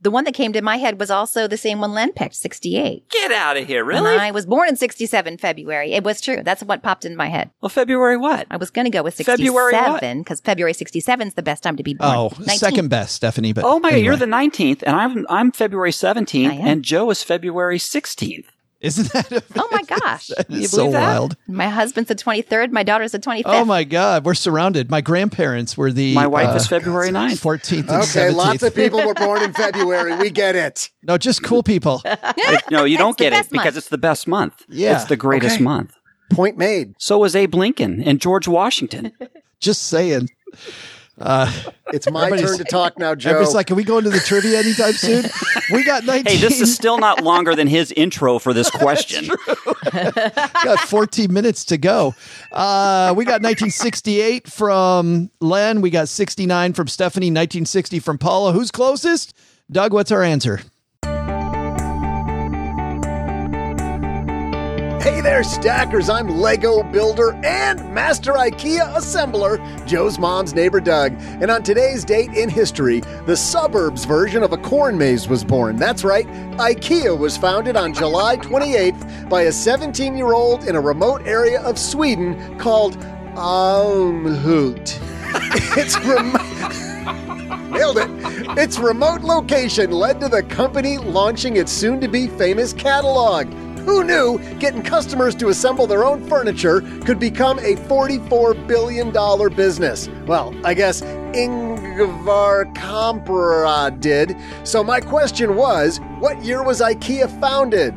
[SPEAKER 8] the one that came to my head was also the same one Len picked, 68.
[SPEAKER 6] Get out of here,
[SPEAKER 8] And
[SPEAKER 6] really?
[SPEAKER 8] I was born in 67 February. It was true. That's what popped in my head.
[SPEAKER 6] well, February what?
[SPEAKER 8] I was going to go with 67 because February 67 is the best time to be born.
[SPEAKER 5] Oh,
[SPEAKER 8] 19.
[SPEAKER 5] second best, Stephanie. But
[SPEAKER 6] Oh my
[SPEAKER 5] anyway.
[SPEAKER 6] you're the 19th, and I'm I'm February 17th, and Joe is February 16th.
[SPEAKER 5] Isn't that? A,
[SPEAKER 8] Oh my gosh.
[SPEAKER 5] that
[SPEAKER 6] You
[SPEAKER 5] is so
[SPEAKER 6] believe that?
[SPEAKER 5] wild.
[SPEAKER 8] My husband's the 23rd. My daughter's the 25th.
[SPEAKER 5] Oh my God, we're surrounded. My grandparents were the.
[SPEAKER 6] My wife
[SPEAKER 5] uh,
[SPEAKER 6] is February 9th.
[SPEAKER 5] 14th and
[SPEAKER 4] Okay,
[SPEAKER 5] 17th.
[SPEAKER 4] lots of people were born in February. We get it.
[SPEAKER 5] No, just cool people.
[SPEAKER 6] no, you don't get it because
[SPEAKER 8] month.
[SPEAKER 6] it's the best month.
[SPEAKER 5] Yeah,
[SPEAKER 6] It's the greatest
[SPEAKER 4] okay.
[SPEAKER 6] month.
[SPEAKER 4] Point made.
[SPEAKER 6] So was Abe Lincoln and George Washington.
[SPEAKER 5] just saying.
[SPEAKER 4] It's my
[SPEAKER 5] Everybody's-
[SPEAKER 4] turn to talk now, Joe.
[SPEAKER 5] Everybody's like, can we go into the trivia anytime soon? We got 19.
[SPEAKER 6] hey, this is still not longer than his intro for this question.
[SPEAKER 5] got 14 minutes to go. Uh, we got 1968 from Len. We got 69 from Stephanie. 1960 from Paula. Who's closest? Doug, what's our answer?
[SPEAKER 4] Hey there, stackers. I'm Lego builder and master IKEA assembler, Joe's mom's neighbor Doug. And on today's date in history, the suburbs version of a corn maze was born. That's right, IKEA was founded on July 28th by a 17 year old in a remote area of Sweden called Almhult. it's remote. Nailed it. Its remote location led to the company launching its soon to be famous catalog. Who knew getting customers to assemble their own furniture could become a $44 billion business? Well, I guess Ingvar Kamprad did. So my question was what year was IKEA founded?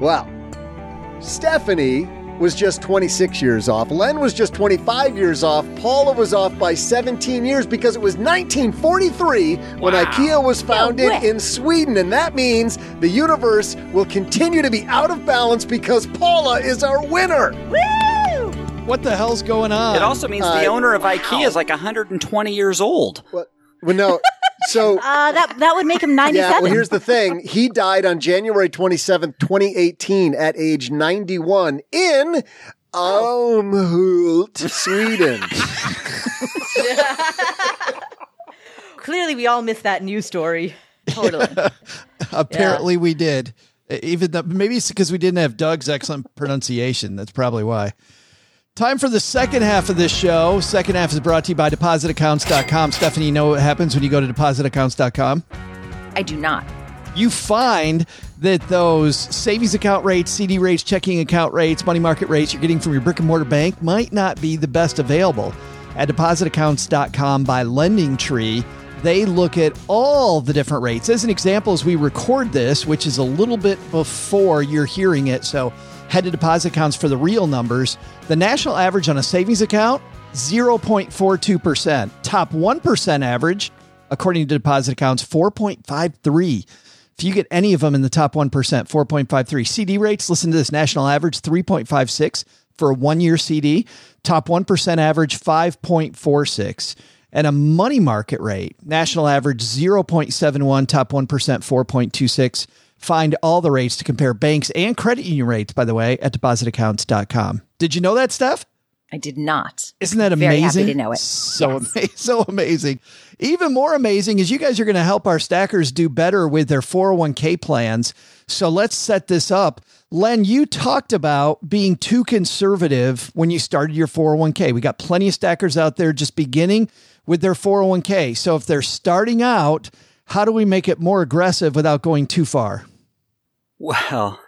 [SPEAKER 4] Well, Stephanie was just 26 years off. Len was just 25 years off. Paula was off by 17 years because it was 1943 when IKEA was founded
[SPEAKER 8] way.
[SPEAKER 4] in Sweden. And that means the universe will continue to be out of balance because Paula is our winner.
[SPEAKER 5] What the hell's going on?
[SPEAKER 6] It also means the
[SPEAKER 4] Uh,
[SPEAKER 6] owner of IKEA is like 120 years old.
[SPEAKER 4] Well, well no. So.
[SPEAKER 7] Uh, that, that would make him 97.
[SPEAKER 4] Yeah, well, here's the thing. He died on January 27th, 2018, at age 91 in Almhult, Sweden.
[SPEAKER 7] Clearly, we all missed that news story.
[SPEAKER 8] Totally.
[SPEAKER 5] Apparently, we did. Even though maybe it's because we didn't have Doug's excellent pronunciation. That's probably why. Time for the second half of this show. Second half is brought to you by depositaccounts.com. Stephanie, you know what happens when you go to depositaccounts.com?
[SPEAKER 8] I do not.
[SPEAKER 5] You find that those savings account rates, CD rates, checking account rates, money market rates you're getting from your brick and mortar bank might not be the best available. At depositaccounts.com by Lending Tree, they look at all the different rates. As an example, as we record this, which is a little bit before you're hearing it, so head to deposit accounts for the real numbers. The national average on a savings account, 0.42%. Top 1% average, according to deposit accounts, 4.53. If you get any of them in the top 1%, 4.53. CD rates, listen to this national average, 3.56 for a one year CD. Top 1% average, 5.46 and a money market rate, national average 0.71, top 1%, 4.26. Find all the rates to compare banks and credit union rates, by the way, at depositaccounts.com. Did you know that, Steph?
[SPEAKER 8] I did not.
[SPEAKER 5] Isn't that
[SPEAKER 8] Very
[SPEAKER 5] amazing?
[SPEAKER 8] happy to know it.
[SPEAKER 5] So,
[SPEAKER 8] Yes.
[SPEAKER 5] ama- so amazing. Even more amazing is you guys are going to help our stackers do better with their 401k plans. So let's set this up. Len, you talked about being too conservative when you started your 401k. We got plenty of stackers out there just beginning with their 401k. So if they're starting out, how do we make it more aggressive without going too far?
[SPEAKER 6] Well,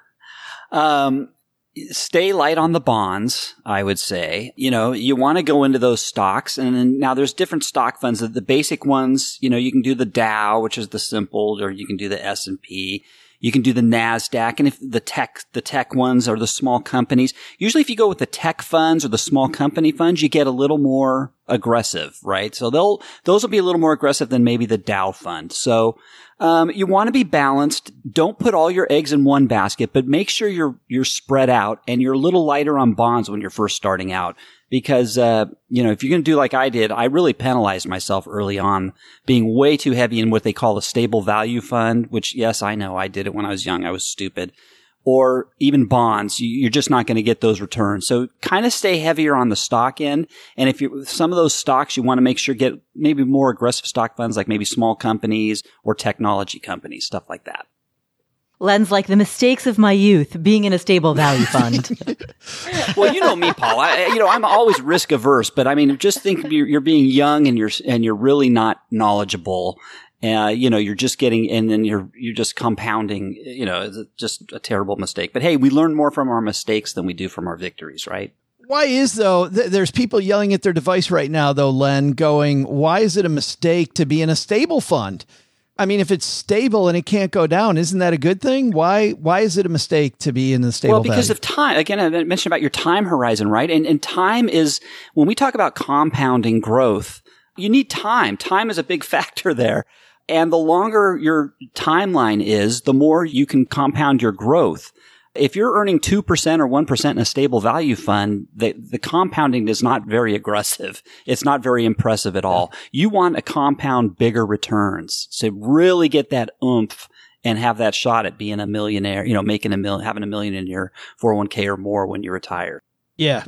[SPEAKER 6] um, stay light on the bonds, I would say. You know, you want to go into those stocks and then now there's different stock funds. The basic ones, you know, you can do the Dow, which is the simple, or you can do the S&P. You can do the NASDAQ and if the tech, the tech ones are the small companies. Usually if you go with the tech funds or the small company funds, you get a little more aggressive, right? So they'll, those will be a little more aggressive than maybe the Dow fund. So, um, you want to be balanced. Don't put all your eggs in one basket, but make sure you're, you're spread out and you're a little lighter on bonds when you're first starting out. Because, uh, you know, if you're going to do like I did, I really penalized myself early on being way too heavy in what they call a stable value fund, which yes, I know I did it when I was young. I was stupid. Or even bonds, you- you're just not going to get those returns. So kind of stay heavier on the stock end. And if you, some of those stocks, you want to make sure get maybe more aggressive stock funds, like maybe small companies or technology companies, stuff like that.
[SPEAKER 7] Len's like the mistakes of my youth being in a stable value fund.
[SPEAKER 6] well, you know me, Paul. I, you know, I'm always risk averse, but I mean, just think you're, you're being young and you're and you're really not knowledgeable. Uh, you know, you're just getting, and then you're you're just compounding. You know, it's just a terrible mistake. But hey, we learn more from our mistakes than we do from our victories, right?
[SPEAKER 5] Why is though? Th- there's people yelling at their device right now, though, Len, going, "Why is it a mistake to be in a stable fund?" I mean, if it's stable and it can't go down, isn't that a good thing? Why? Why is it a mistake to be in the stable?
[SPEAKER 6] well, because
[SPEAKER 5] value?
[SPEAKER 6] of time. Again, I mentioned about your time horizon, right? And, and time is, when we talk about compounding growth, you need time. Time is a big factor there. And the longer your timeline is, the more you can compound your growth. If you're earning 2% or 1% in a stable value fund, the, the compounding is not very aggressive. It's not very impressive at all. You want to compound bigger returns. So really get that oomph and have that shot at being a millionaire, you know, making a million, having a million in your 401k or more when you retire.
[SPEAKER 5] Yeah.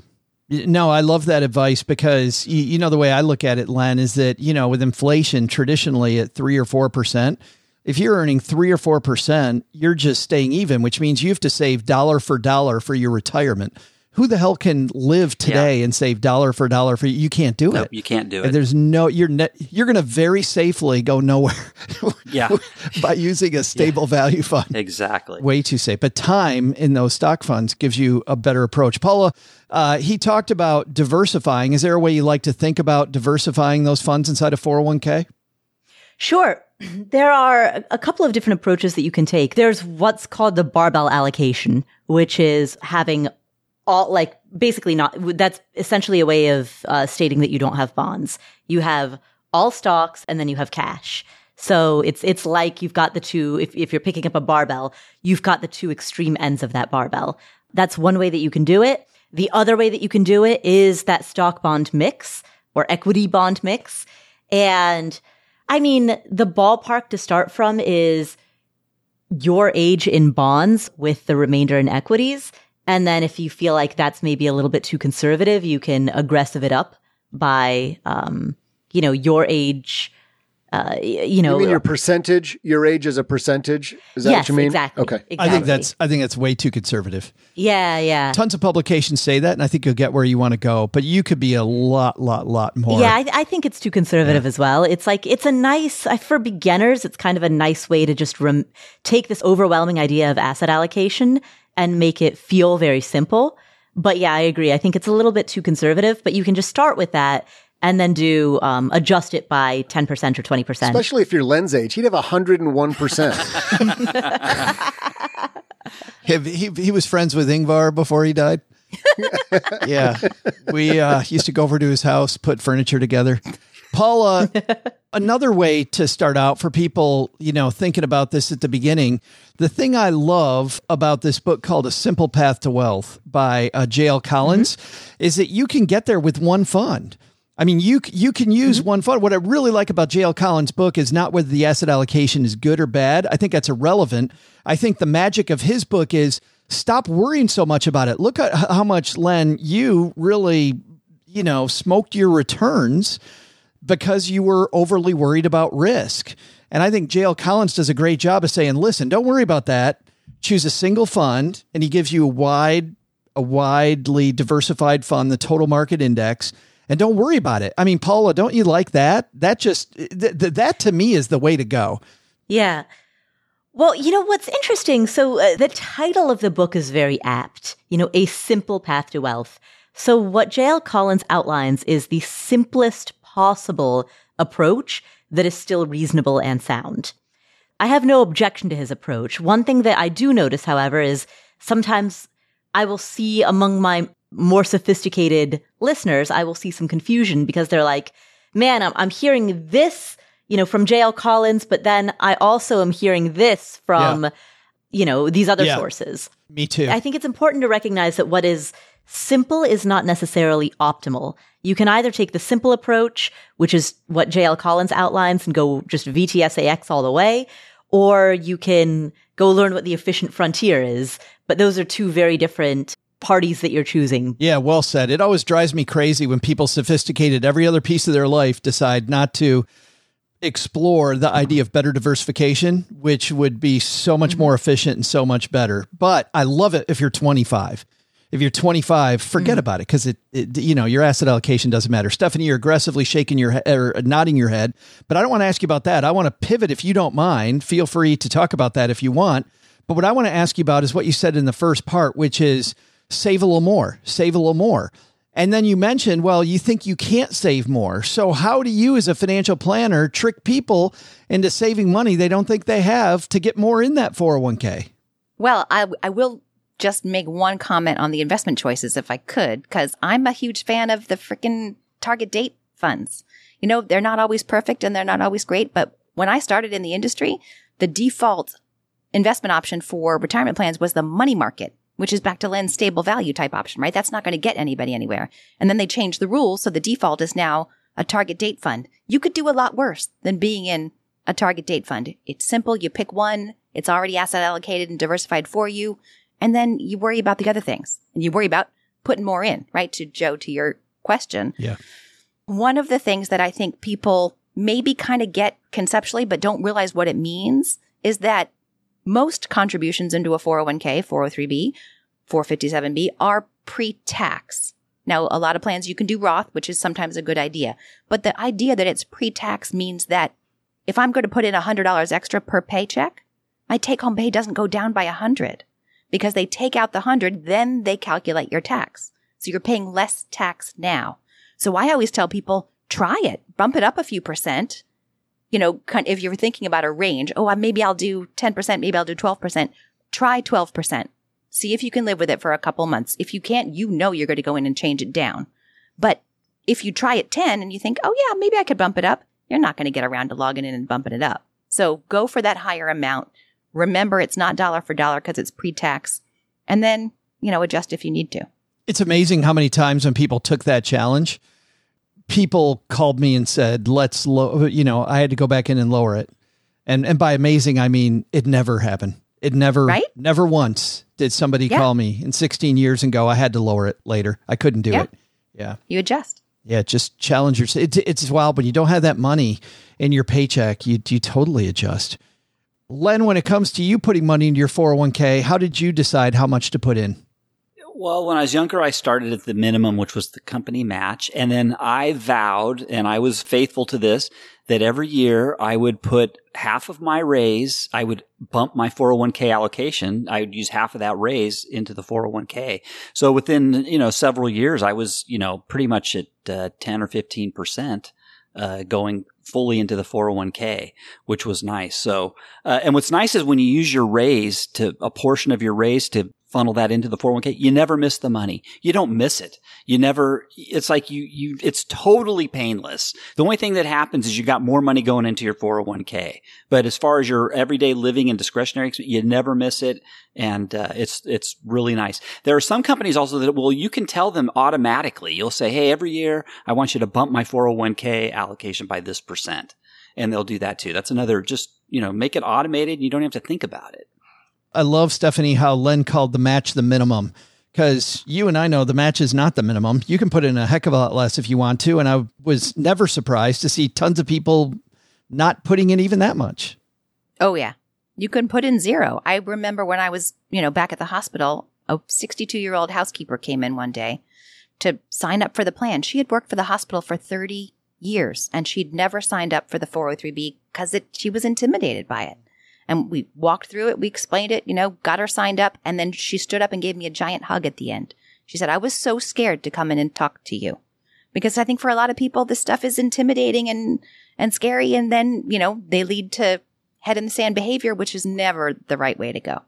[SPEAKER 5] No, I love that advice because you, you know the way I look at it, Len, is that you know with inflation traditionally at three or four percent, if you're earning three or four percent, you're just staying even, which means you have to save dollar for dollar for your retirement. Who the hell can live today and save dollar for dollar for you? You can't do
[SPEAKER 6] No,
[SPEAKER 5] it.
[SPEAKER 6] you can't do
[SPEAKER 5] And
[SPEAKER 6] it.
[SPEAKER 5] There's no you're ne- you're going to very safely go nowhere
[SPEAKER 6] Yeah,
[SPEAKER 5] by using a stable value fund
[SPEAKER 6] exactly.
[SPEAKER 5] way too safe. But time in those stock funds gives you a better approach. Paula, uh, he talked about diversifying. Is there a way you like to think about diversifying those funds inside of 401k?
[SPEAKER 7] Sure. There are a couple of different approaches that you can take. There's what's called the barbell allocation, which is having all like basically not that's essentially a way of uh, stating that you don't have bonds. You have all stocks and then you have cash. So it's it's like you've got the two. If if you're picking up a barbell, you've got the two extreme ends of that barbell. That's one way that you can do it. The other way that you can do it is that stock bond mix or equity bond mix. And I mean, the ballpark to start from is your age in bonds with the remainder in equities. And then if you feel like that's maybe a little bit too conservative, you can aggressive it up by, um, you know, your age, uh, you know,
[SPEAKER 4] You mean your percentage, your age as a percentage? Is that
[SPEAKER 7] yes,
[SPEAKER 4] what you mean?
[SPEAKER 7] exactly.
[SPEAKER 4] Okay.
[SPEAKER 7] exactly.
[SPEAKER 5] I think that's I think that's way too conservative.
[SPEAKER 7] yeah, yeah.
[SPEAKER 5] Tons of publications say that, and I think you'll get where you want to go. But you could be a lot, lot, lot more.
[SPEAKER 7] Yeah, I, I think it's too conservative as well. It's like it's a nice for beginners. It's kind of a nice way to just rem- take this overwhelming idea of asset allocation and make it feel very simple. But yeah, I agree. I think it's a little bit too conservative. But you can just start with that and then do um, adjust it by ten percent or twenty percent.
[SPEAKER 4] Especially if you're Len's age, he'd have 101%.
[SPEAKER 5] He, he, he was friends with Ingvar before he died. yeah. We uh, used to go over to his house, put furniture together. Paula, another way to start out for people, you know, thinking about this at the beginning, the thing I love about this book called A Simple Path to Wealth by uh, J.L. Collins is that you can get there with one fund. I mean, you you can use one fund. What I really like about J.L. Collins' book is not whether the asset allocation is good or bad. I think that's irrelevant. I think the magic of his book is stop worrying so much about it. Look at how much Len you really, you know, smoked your returns because you were overly worried about risk. And I think J.L. Collins does a great job of saying, listen, don't worry about that. Choose a single fund, and he gives you a wide, a widely diversified fund, the total market index, and don't worry about it. I mean, Paula, don't you like that? That just th- th- that to me is the way to go.
[SPEAKER 7] Yeah. Well, you know what's interesting? So uh, the title of the book is very apt. You know, a simple path to wealth. So what J.L. Collins outlines is the simplest possible approach that is still reasonable and sound. I have no objection to his approach. One thing that I do notice, however, is sometimes I will see among my more sophisticated listeners, I will see some confusion because they're like, man, I'm, I'm hearing this, you know, from JL Collins, but then I also am hearing this from,
[SPEAKER 5] Yeah.
[SPEAKER 7] you know, these other
[SPEAKER 5] Yeah.
[SPEAKER 7] sources.
[SPEAKER 5] Me too.
[SPEAKER 7] I think it's important to recognize that what is simple is not necessarily optimal. You can either take the simple approach, which is what JL Collins outlines and go just VTSAX all the way, or you can go learn what the efficient frontier is. But those are two very different parties that you're choosing.
[SPEAKER 5] Yeah, well said. It always drives me crazy when people sophisticated every other piece of their life decide not to explore the idea of better diversification, which would be so much mm-hmm. more efficient and so much better. But I love it if you're 25. If you're 25, forget mm-hmm. about it because it, it, you know, your asset allocation doesn't matter. Stephanie, you're aggressively shaking your head or er, nodding your head, but I don't want to ask you about that. I want to pivot if you don't mind. Feel free to talk about that if you want. But what I want to ask you about is what you said in the first part, which is save a little more, save a little more. And then you mentioned, well, you think you can't save more. So, how do you, as a financial planner, trick people into saving money they don't think they have to get more in that 401k?
[SPEAKER 8] Well, I, I will just make one comment on the investment choices if I could, because I'm a huge fan of the freaking target date funds. You know, they're not always perfect and they're not always great, but when I started in the industry, the default investment option for retirement plans was the money market, which is back to Len's stable value type option, right? That's not going to get anybody anywhere. And then they changed the rules. So the default is now a target date fund. You could do a lot worse than being in a target date fund. It's simple. You pick one. It's already asset allocated and diversified for you. And then you worry about the other things and you worry about putting more in, right? To Joe, to your question.
[SPEAKER 5] Yeah.
[SPEAKER 8] One of the things that I think people maybe kind of get conceptually, but don't realize what it means is that most contributions into a 401k, 403b, 457b are pre-tax. Now, a lot of plans you can do Roth, which is sometimes a good idea, but the idea that it's pre-tax means that if I'm going to put in $100 extra per paycheck, my take home pay doesn't go down by 100 because they take out the 100, then they calculate your tax. So you're paying less tax now. So I always tell people, try it, bump it up a few percent. You know, if you're thinking about a range, oh, maybe I'll do 10%, maybe I'll do 12%. Try 12%. See if you can live with it for a couple months. If you can't, you know you're going to go in and change it down. But if you try at 10 and you think, oh yeah, maybe I could bump it up, you're not going to get around to logging in and bumping it up. So go for that higher amount. Remember, it's not dollar for dollar because it's pre-tax. And then, you know, adjust if you need to.
[SPEAKER 5] It's amazing how many times when people took that challenge, people called me and said, "Let's low." You know, I had to go back in and lower it, and and by amazing I mean it never happened. It never,
[SPEAKER 8] Right?
[SPEAKER 5] never once did somebody
[SPEAKER 8] Yeah.
[SPEAKER 5] call me in 16 years and go, "I had to lower it later. I couldn't do
[SPEAKER 8] Yeah.
[SPEAKER 5] it." Yeah,
[SPEAKER 8] You adjust.
[SPEAKER 5] Yeah, just challenge yourself. It's, it's wild when you don't have that money in your paycheck. You you totally adjust. Len, when it comes to you putting money into your 401k, how did you decide how much to put in?
[SPEAKER 6] Well, when I was younger, I started at the minimum, which was the company match. And then I vowed, and I was faithful to this, that every year I would put half of my raise, I would bump my 401k allocation. I would use half of that raise into the 401k. So within, you know, several years, I was, you know, pretty much at uh, 10 or 15%. Uh, going fully into the 401k, which was nice. So, uh, and what's nice is when you use your raise to a portion of your raise to funnel that into the 401k, you never miss the money. You don't miss it. You never, it's like you, you, it's totally painless. The only thing that happens is you got more money going into your 401k. But as far as your everyday living and discretionary, you never miss it. And, uh, it's, it's really nice. There are some companies also that, well, you can tell them automatically. You'll say, Hey, every year I want you to bump my 401k allocation by this percent. And they'll do that too. That's another, just, you know, make it automated. And you don't have to think about it.
[SPEAKER 5] I love Stephanie how Len called the match the minimum because you and I know the match is not the minimum. You can put in a heck of a lot less if you want to. And I was never surprised to see tons of people not putting in even that much.
[SPEAKER 8] Oh, yeah. You can put in zero. I remember when I was, you know, back at the hospital, a 62 year old housekeeper came in one day to sign up for the plan. She had worked for the hospital for 30 years and she'd never signed up for the 403B because she was intimidated by it. And we walked through it. We explained it, you know, got her signed up. And then she stood up and gave me a giant hug at the end. She said, I was so scared to come in and talk to you because I think for a lot of people, this stuff is intimidating and, and scary. And then, you know, they lead to head in the sand behavior, which is never the right way to go.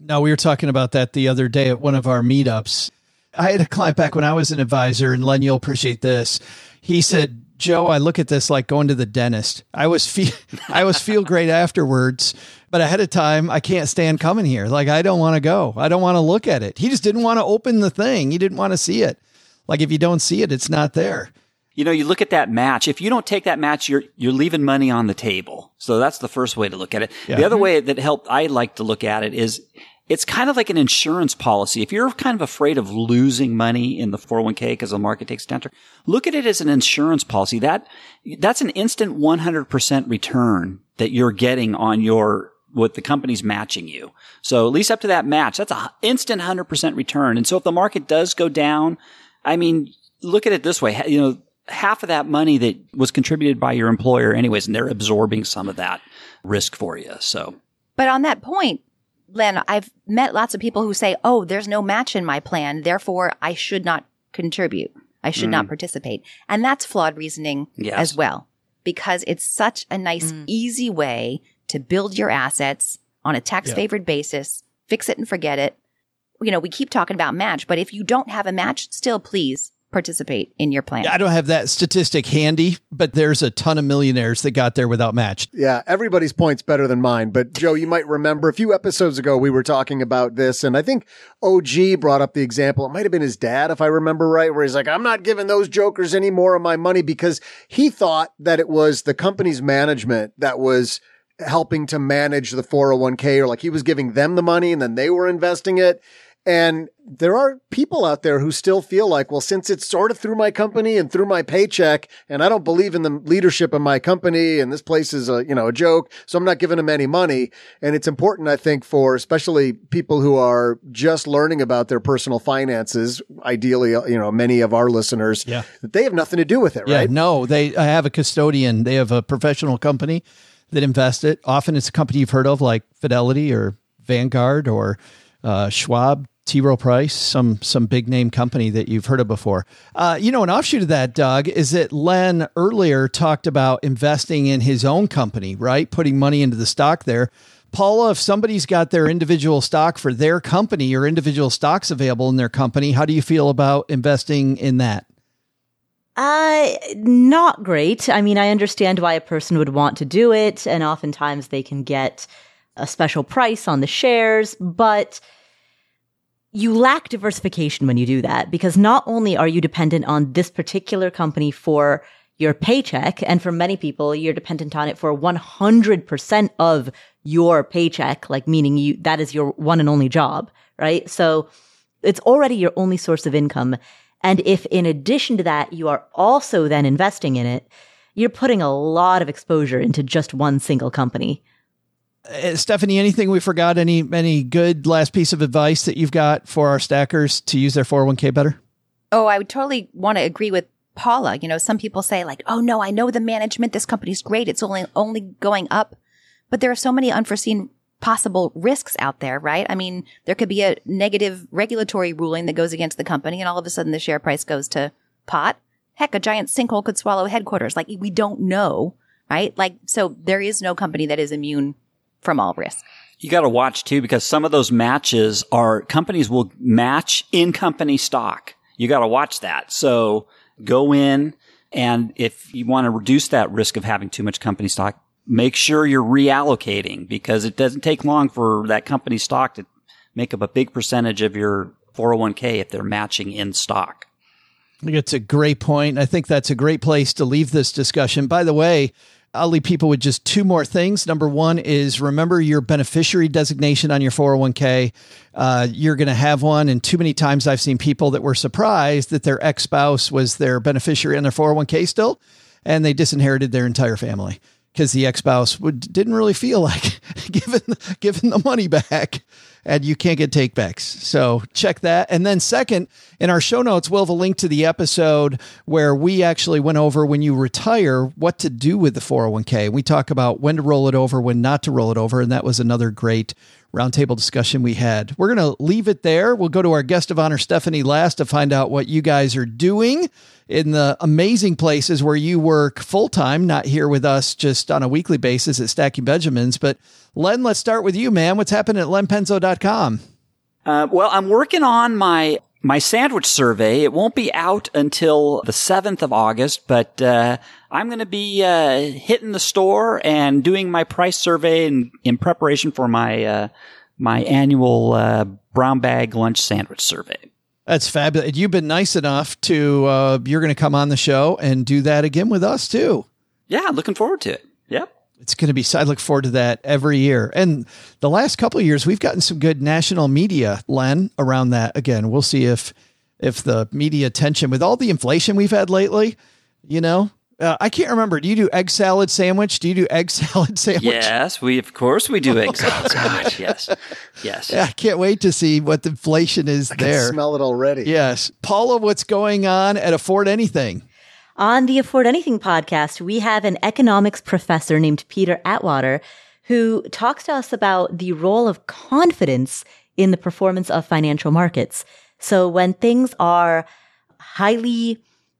[SPEAKER 5] No, we were talking about that the other day at one of our meetups. I had a client back when I was an advisor, and Len, you'll appreciate this. He said, Joe, I look at this like going to the dentist. I was feel I was feel great afterwards, but ahead of time, I can't stand coming here. Like I don't want to go. I don't want to look at it. He just didn't want to open the thing. He didn't want to see it. Like if you don't see it, it's not there.
[SPEAKER 6] You know, you look at that match. If you don't take that match, you're you're leaving money on the table. So that's the first way to look at it. Yeah. The other way that helped I like to look at it is it's kind of like an insurance policy. If you're kind of afraid of losing money in the 401k because the market takes a downturn, look at it as an insurance policy. That, that's an instant 100% return that you're getting on your, what the company's matching you. So at least up to that match, that's an instant 100% return. And so if the market does go down, I mean, look at it this way. You know, half of that money that was contributed by your employer anyways, and they're absorbing some of that risk for you. So.
[SPEAKER 8] But on that point, Len, I've met lots of people who say, Oh, there's no match in my plan. Therefore, I should not contribute. I should mm. not participate. And that's flawed reasoning yes. as well, because it's such a nice, mm. easy way to build your assets on a tax favored basis, fix it and forget it. You know, we keep talking about match, but if you don't have a match, still please participate in your plan.
[SPEAKER 5] I don't have that statistic handy, but there's a ton of millionaires that got there without match.
[SPEAKER 4] Yeah, everybody's point's better than mine. But Joe, you might remember a few episodes ago we were talking about this, and I think OG brought up the example. It might have been his dad, if I remember right, where he's like, I'm not giving those jokers any more of my money because he thought that it was the company's management that was helping to manage the 401k or like he was giving them the money and then they were investing it. And there are people out there who still feel like, well, since it's sort of through my company and through my paycheck, and I don't believe in the leadership of my company, and this place is a, you know, a joke, so I'm not giving them any money. And it's important, I think, for especially people who are just learning about their personal finances, ideally, uh, you know, many of our listeners,
[SPEAKER 5] yeah.
[SPEAKER 4] that they have nothing to do with it,
[SPEAKER 5] yeah,
[SPEAKER 4] right?
[SPEAKER 5] No, they have a custodian. They have a professional company that invest it. Often it's a company you've heard of like Fidelity or Vanguard or uh, Schwab T. Rowe Price, some some big name company that you've heard of before. Uh, you know, an offshoot of that, Doug, is that Len earlier talked about investing in his own company, right? Putting money into the stock there. Paula, if somebody's got their individual stock for their company or individual stocks available in their company, how do you feel about investing in that?
[SPEAKER 7] Uh, not great. I mean, I understand why a person would want to do it, and oftentimes they can get a special price on the shares, but you lack diversification when you do that because not only are you dependent on this particular company for your paycheck, and for many people, you're dependent on it for 100% of your paycheck, like meaning you, that is your one and only job, right? So it's already your only source of income. And if in addition to that, you are also then investing in it, you're putting a lot of exposure into just one single company.
[SPEAKER 5] Uh, Stephanie, anything we forgot? Any any good last piece of advice that you've got for our stackers to use their 401k better?
[SPEAKER 8] Oh, I would totally want to agree with Paula. You know, some people say like, "Oh no, I know the management. This company's great. It's only only going up." But there are so many unforeseen possible risks out there, right? I mean, there could be a negative regulatory ruling that goes against the company and all of a sudden the share price goes to pot. Heck, a giant sinkhole could swallow headquarters. Like we don't know, right? Like, so there is no company that is immune from all risk.
[SPEAKER 6] You got to watch too, because some of those matches are companies will match in company stock. You got to watch that. So go in and if you want to reduce that risk of having too much company stock, make sure you're reallocating because it doesn't take long for that company stock to make up a big percentage of your 401k if they're matching in stock.
[SPEAKER 5] I think it's a great point. I think that's a great place to leave this discussion. By the way, I'll leave people with just two more things. Number one is remember your beneficiary designation on your 401k. Uh, you're going to have one. And too many times I've seen people that were surprised that their ex spouse was their beneficiary on their 401k still, and they disinherited their entire family because the ex spouse didn't really feel like giving giving the money back, and you can't get takebacks. So check that. And then second, in our show notes, we'll have a link to the episode where we actually went over when you retire what to do with the 401k. We talk about when to roll it over, when not to roll it over, and that was another great roundtable discussion we had. We're going to leave it there. We'll go to our guest of honor, Stephanie Last, to find out what you guys are doing in the amazing places where you work full time, not here with us just on a weekly basis at Stacking Benjamins. But Len, let's start with you, man. What's happening at lenpenzo.com?
[SPEAKER 6] Uh, well, I'm working on my my sandwich survey. It won't be out until the 7th of August, but uh, I'm going to be uh, hitting the store and doing my price survey in, in preparation for my uh, my annual uh, brown bag lunch sandwich survey.
[SPEAKER 5] That's fabulous. You've been nice enough to, uh, you're going to come on the show and do that again with us too.
[SPEAKER 6] Yeah, looking forward to it. Yep.
[SPEAKER 5] It's going to be, I look forward to that every year. And the last couple of years, we've gotten some good national media, Len, around that. Again, we'll see if, if the media attention with all the inflation we've had lately, you know, uh, I can't remember. Do you do egg salad sandwich? Do you do egg salad sandwich?
[SPEAKER 6] Yes, we of course we do egg salad sandwich. Yes, yes.
[SPEAKER 5] Yeah, I can't wait to see what the inflation is
[SPEAKER 4] I
[SPEAKER 5] there.
[SPEAKER 4] Can smell it already.
[SPEAKER 5] Yes, Paula, what's going on at Afford Anything?
[SPEAKER 7] On the Afford Anything podcast, we have an economics professor named Peter Atwater who talks to us about the role of confidence in the performance of financial markets. So when things are highly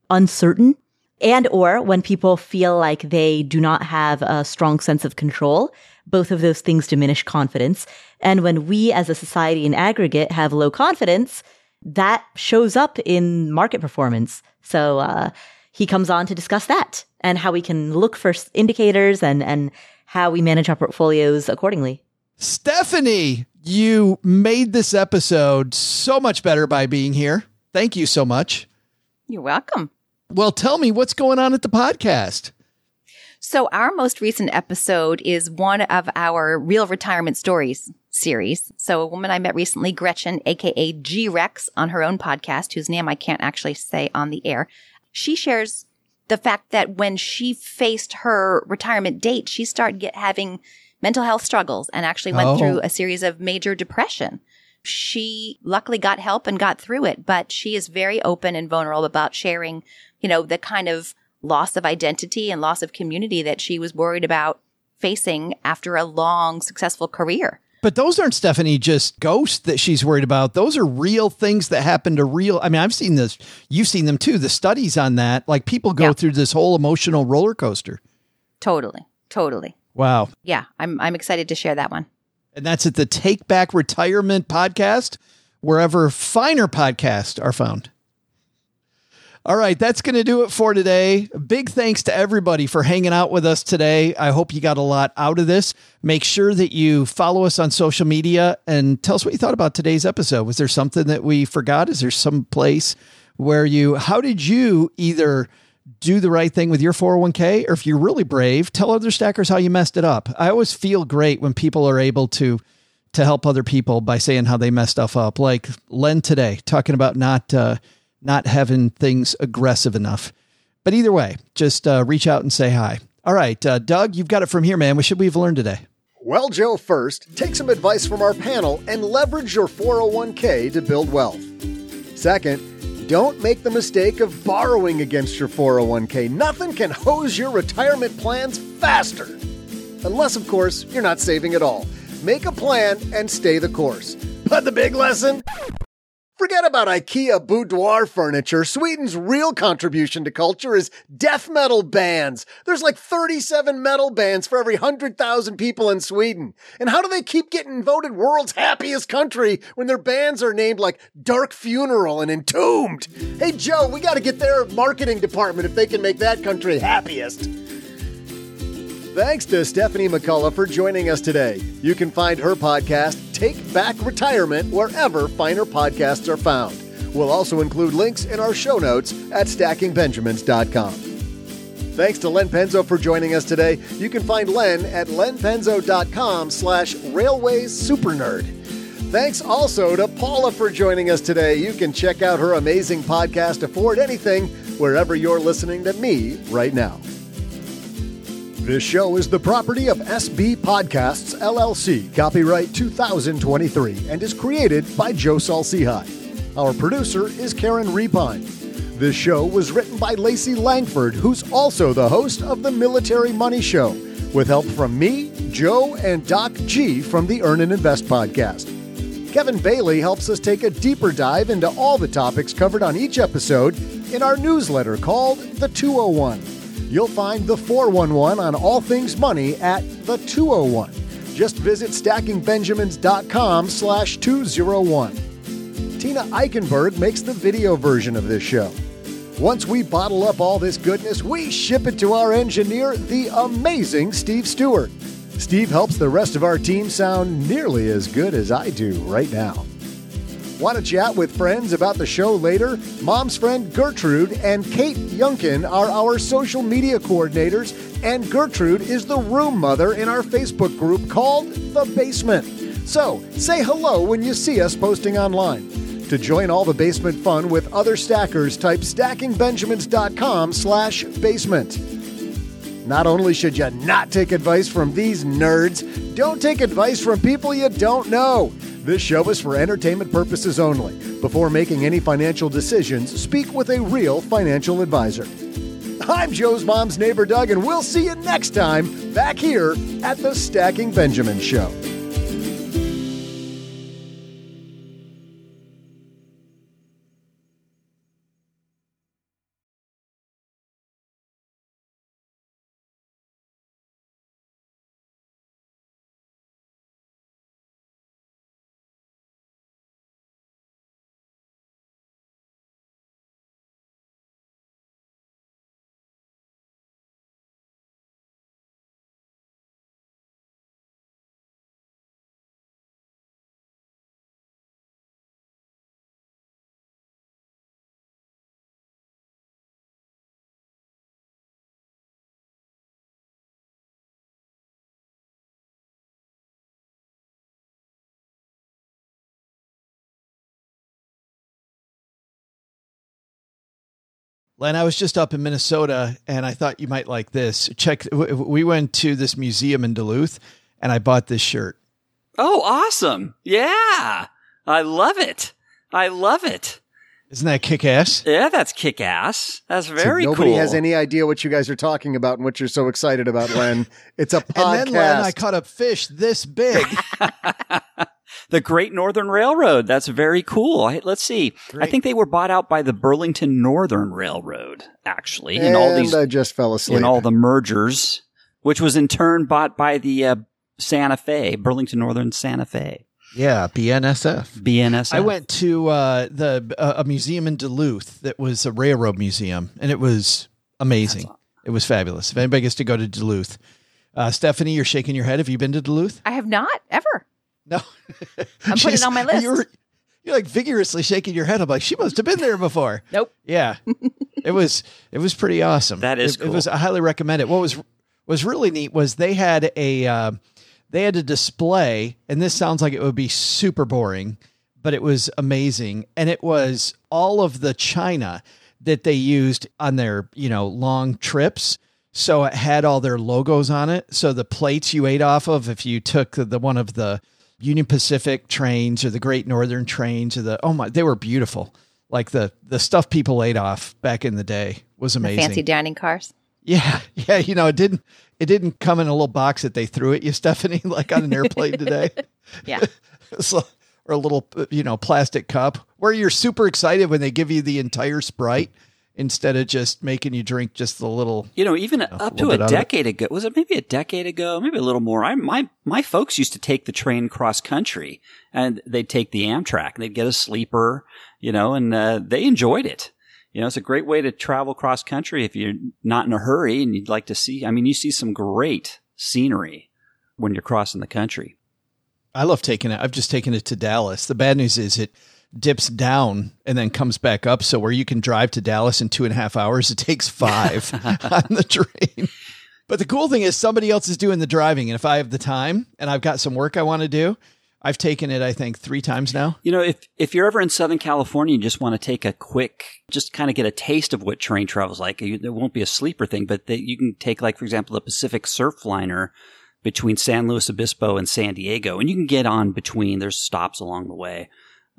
[SPEAKER 7] uncertain and or when people feel like they do not have a strong sense of control, both of those things diminish confidence. And when we as a society in aggregate have low confidence, that shows up in market performance. So, uh, he comes on to discuss that and how we can look for indicators and, and how we manage our portfolios accordingly.
[SPEAKER 5] Stephanie, you made this episode so much better by being here. Thank you so much.
[SPEAKER 8] You're welcome.
[SPEAKER 5] Well, tell me what's going on at the podcast.
[SPEAKER 8] So our most recent episode is one of our real retirement stories series. So a woman I met recently, Gretchen, aka G Rex on her own podcast, whose name I can't actually say on the air. She shares the fact that when she faced her retirement date, she started get, having mental health struggles and actually went
[SPEAKER 5] Oh.
[SPEAKER 8] through a series of major depression. She luckily got help and got through it, but she is very open and vulnerable about sharing, you know, the kind of loss of identity and loss of community that she was worried about facing after a long, successful career.
[SPEAKER 5] But those aren't Stephanie just ghosts that she's worried about. Those are real things that happen to real. I mean, I've seen this. You've seen them too. The studies on that, like people go
[SPEAKER 8] Yeah.
[SPEAKER 5] through this whole emotional roller coaster.
[SPEAKER 8] Totally. Totally.
[SPEAKER 5] Wow.
[SPEAKER 8] Yeah, I'm I'm excited to share that one.
[SPEAKER 5] And that's at the Take Back Retirement podcast, wherever finer podcasts are found. All right, that's going to do it for today. Big thanks to everybody for hanging out with us today. I hope you got a lot out of this. Make sure that you follow us on social media and tell us what you thought about today's episode. Was there something that we forgot? Is there some place where you, how did you either do the right thing with your 401k or if you're really brave, tell other stackers how you messed it up. I always feel great when people are able to to help other people by saying how they messed stuff up. Like Len today talking about not uh not having things aggressive enough. But either way, just uh, reach out and say hi. All right, uh, Doug, you've got it from here, man. What should we have learned today?
[SPEAKER 4] Well, Joe, first, take some advice from our panel and leverage your 401k to build wealth. Second, don't make the mistake of borrowing against your 401k. Nothing can hose your retirement plans faster. Unless, of course, you're not saving at all. Make a plan and stay the course. But the big lesson? Forget about IKEA boudoir furniture. Sweden's real contribution to culture is death metal bands. There's like 37 metal bands for every 100,000 people in Sweden. And how do they keep getting voted world's happiest country when their bands are named like Dark Funeral and Entombed? Hey, Joe, we got to get their marketing department if they can make that country happiest. Thanks to Stephanie McCullough for joining us today. You can find her podcast, Take Back Retirement, wherever finer podcasts are found. We'll also include links in our show notes at stackingbenjamins.com. Thanks to Len Penzo for joining us today. You can find Len at lenpenzo.com slash railways supernerd. Thanks also to Paula for joining us today. You can check out her amazing podcast, Afford Anything, wherever you're listening to me right now. This show is the property of SB Podcasts, LLC, copyright 2023, and is created by Joe Saul-Sehy. Our producer is Karen Repine. This show was written by Lacey Langford, who's also the host of the Military Money Show, with help from me, Joe, and Doc G from the Earn and Invest podcast. Kevin Bailey helps us take a deeper dive into all the topics covered on each episode in our newsletter called The 201. You'll find the 411 on all things money at the 201. Just visit stackingbenjamins.com slash 201. Tina Eichenberg makes the video version of this show. Once we bottle up all this goodness, we ship it to our engineer, the amazing Steve Stewart. Steve helps the rest of our team sound nearly as good as I do right now. Want to chat with friends about the show later? Mom's friend Gertrude and Kate Yunkin are our social media coordinators, and Gertrude is the room mother in our Facebook group called The Basement. So say hello when you see us posting online. To join all the basement fun with other stackers, type stackingbenjamins.com slash basement. Not only should you not take advice from these nerds, don't take advice from people you don't know. This show is for entertainment purposes only. Before making any financial decisions, speak with a real financial advisor. I'm Joe's mom's neighbor, Doug, and we'll see you next time back here at the Stacking Benjamin Show.
[SPEAKER 5] Len, I was just up in Minnesota and I thought you might like this. Check, we went to this museum in Duluth and I bought this shirt.
[SPEAKER 6] Oh, awesome. Yeah. I love it. I love it.
[SPEAKER 5] Isn't that kick ass?
[SPEAKER 6] Yeah, that's kick ass. That's very
[SPEAKER 4] so nobody
[SPEAKER 6] cool.
[SPEAKER 4] has any idea what you guys are talking about and what you're so excited about, Len. It's a podcast.
[SPEAKER 5] and then, Len, I caught a fish this big.
[SPEAKER 6] the Great Northern Railroad. That's very cool. I, let's see. Great. I think they were bought out by the Burlington Northern Railroad, actually,
[SPEAKER 4] and
[SPEAKER 6] in all these.
[SPEAKER 4] I just fell asleep.
[SPEAKER 6] In all the mergers, which was in turn bought by the uh, Santa Fe, Burlington Northern Santa Fe.
[SPEAKER 5] Yeah, BNSF.
[SPEAKER 6] BNSF.
[SPEAKER 5] I went to uh, the uh, a museum in Duluth that was a railroad museum, and it was amazing. Awesome. It was fabulous. If anybody gets to go to Duluth, uh, Stephanie, you're shaking your head. Have you been to Duluth?
[SPEAKER 8] I have not ever.
[SPEAKER 5] No,
[SPEAKER 8] I'm putting it on my list.
[SPEAKER 5] You're, you're like vigorously shaking your head. I'm like, she must have been there before.
[SPEAKER 8] Nope.
[SPEAKER 5] Yeah, it was it was pretty awesome.
[SPEAKER 6] That is
[SPEAKER 5] it,
[SPEAKER 6] cool.
[SPEAKER 5] it was. I highly recommend it. What was was really neat was they had a uh, they had a display, and this sounds like it would be super boring, but it was amazing. And it was all of the china that they used on their, you know, long trips. So it had all their logos on it. So the plates you ate off of, if you took the, the one of the Union Pacific trains or the Great Northern trains or the, oh my, they were beautiful. Like the, the stuff people ate off back in the day was
[SPEAKER 8] The
[SPEAKER 5] amazing.
[SPEAKER 8] fancy dining cars.
[SPEAKER 5] Yeah, yeah. You know, it didn't it didn't come in a little box that they threw at you, Stephanie, like on an airplane today.
[SPEAKER 8] Yeah.
[SPEAKER 5] Or a little you know plastic cup where you're super excited when they give you the entire Sprite instead of just making you drink just the little.
[SPEAKER 6] You know, even up to a decade ago, was it maybe a decade ago, maybe a little more? I, my my folks used to take the train cross country, and they'd take the Amtrak, and they'd get a sleeper, you know, and uh, they enjoyed it. You know, it's a great way to travel cross country if you're not in a hurry and you'd like to see. I mean, you see some great scenery when you're crossing the country.
[SPEAKER 5] I love taking it. I've just taken it to Dallas. The bad news is it dips down and then comes back up. So where you can drive to Dallas in two and a half hours, it takes five on the train. But the cool thing is somebody else is doing the driving. And if I have the time and I've got some work I want to do, I've taken it, I think, three times now.
[SPEAKER 6] You know, if if you're ever in Southern California and just want to take a quick, just kind of get a taste of what train travel's like, you, there won't be a sleeper thing, but they, you can take, like, for example, the Pacific Surfliner between San Luis Obispo and San Diego, and you can get on between. There's stops along the way,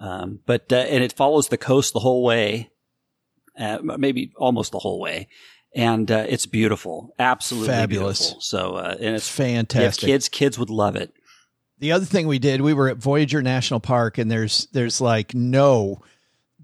[SPEAKER 6] um, but uh, and it follows the coast the whole way, uh, maybe almost the whole way. And uh, it's beautiful, absolutely
[SPEAKER 5] Fabulous.
[SPEAKER 6] beautiful. So, uh, and
[SPEAKER 5] It's fantastic.
[SPEAKER 6] kids, kids would love it.
[SPEAKER 5] The other thing we did, we were at Voyageurs National Park, and there's there's like no,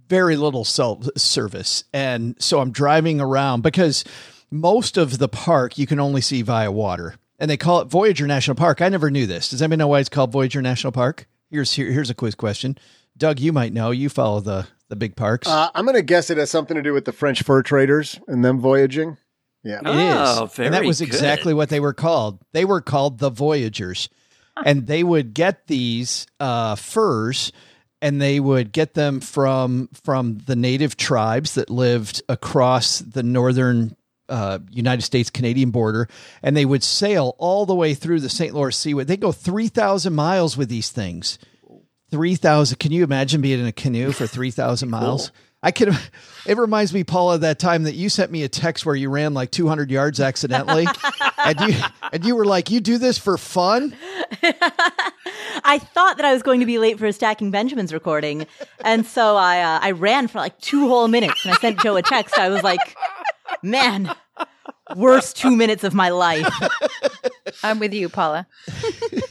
[SPEAKER 5] very little cell service, and so I'm driving around because most of the park you can only see via water, and they call it Voyageurs National Park. I never knew this. Does anybody know why it's called Voyageurs National Park? Here's here, here's a quiz question. Doug, you might know. You follow the the big parks.
[SPEAKER 4] Uh, I'm going to guess it has something to do with the French fur traders and them voyaging. Yeah.
[SPEAKER 5] It is.
[SPEAKER 6] Oh,
[SPEAKER 5] and that was
[SPEAKER 6] good.
[SPEAKER 5] exactly what they were called. They were called the Voyagers. and they would get these uh, furs and they would get them from from the native tribes that lived across the northern uh, United States Canadian border, and they would sail all the way through the St. Lawrence Seaway. They go three thousand miles with these things. Three thousand. Can you imagine being in a canoe for three thousand miles? I can. It reminds me, Paula, that time that you sent me a text where you ran like 200 yards accidentally, and you and you were like, "You do this for fun."
[SPEAKER 7] I thought that I was going to be late for a Stacking Benjamins recording, and so I uh, I ran for like two whole minutes, and I sent Joe a text. I was like, "Man, worst two minutes of my life."
[SPEAKER 8] I'm with you, Paula.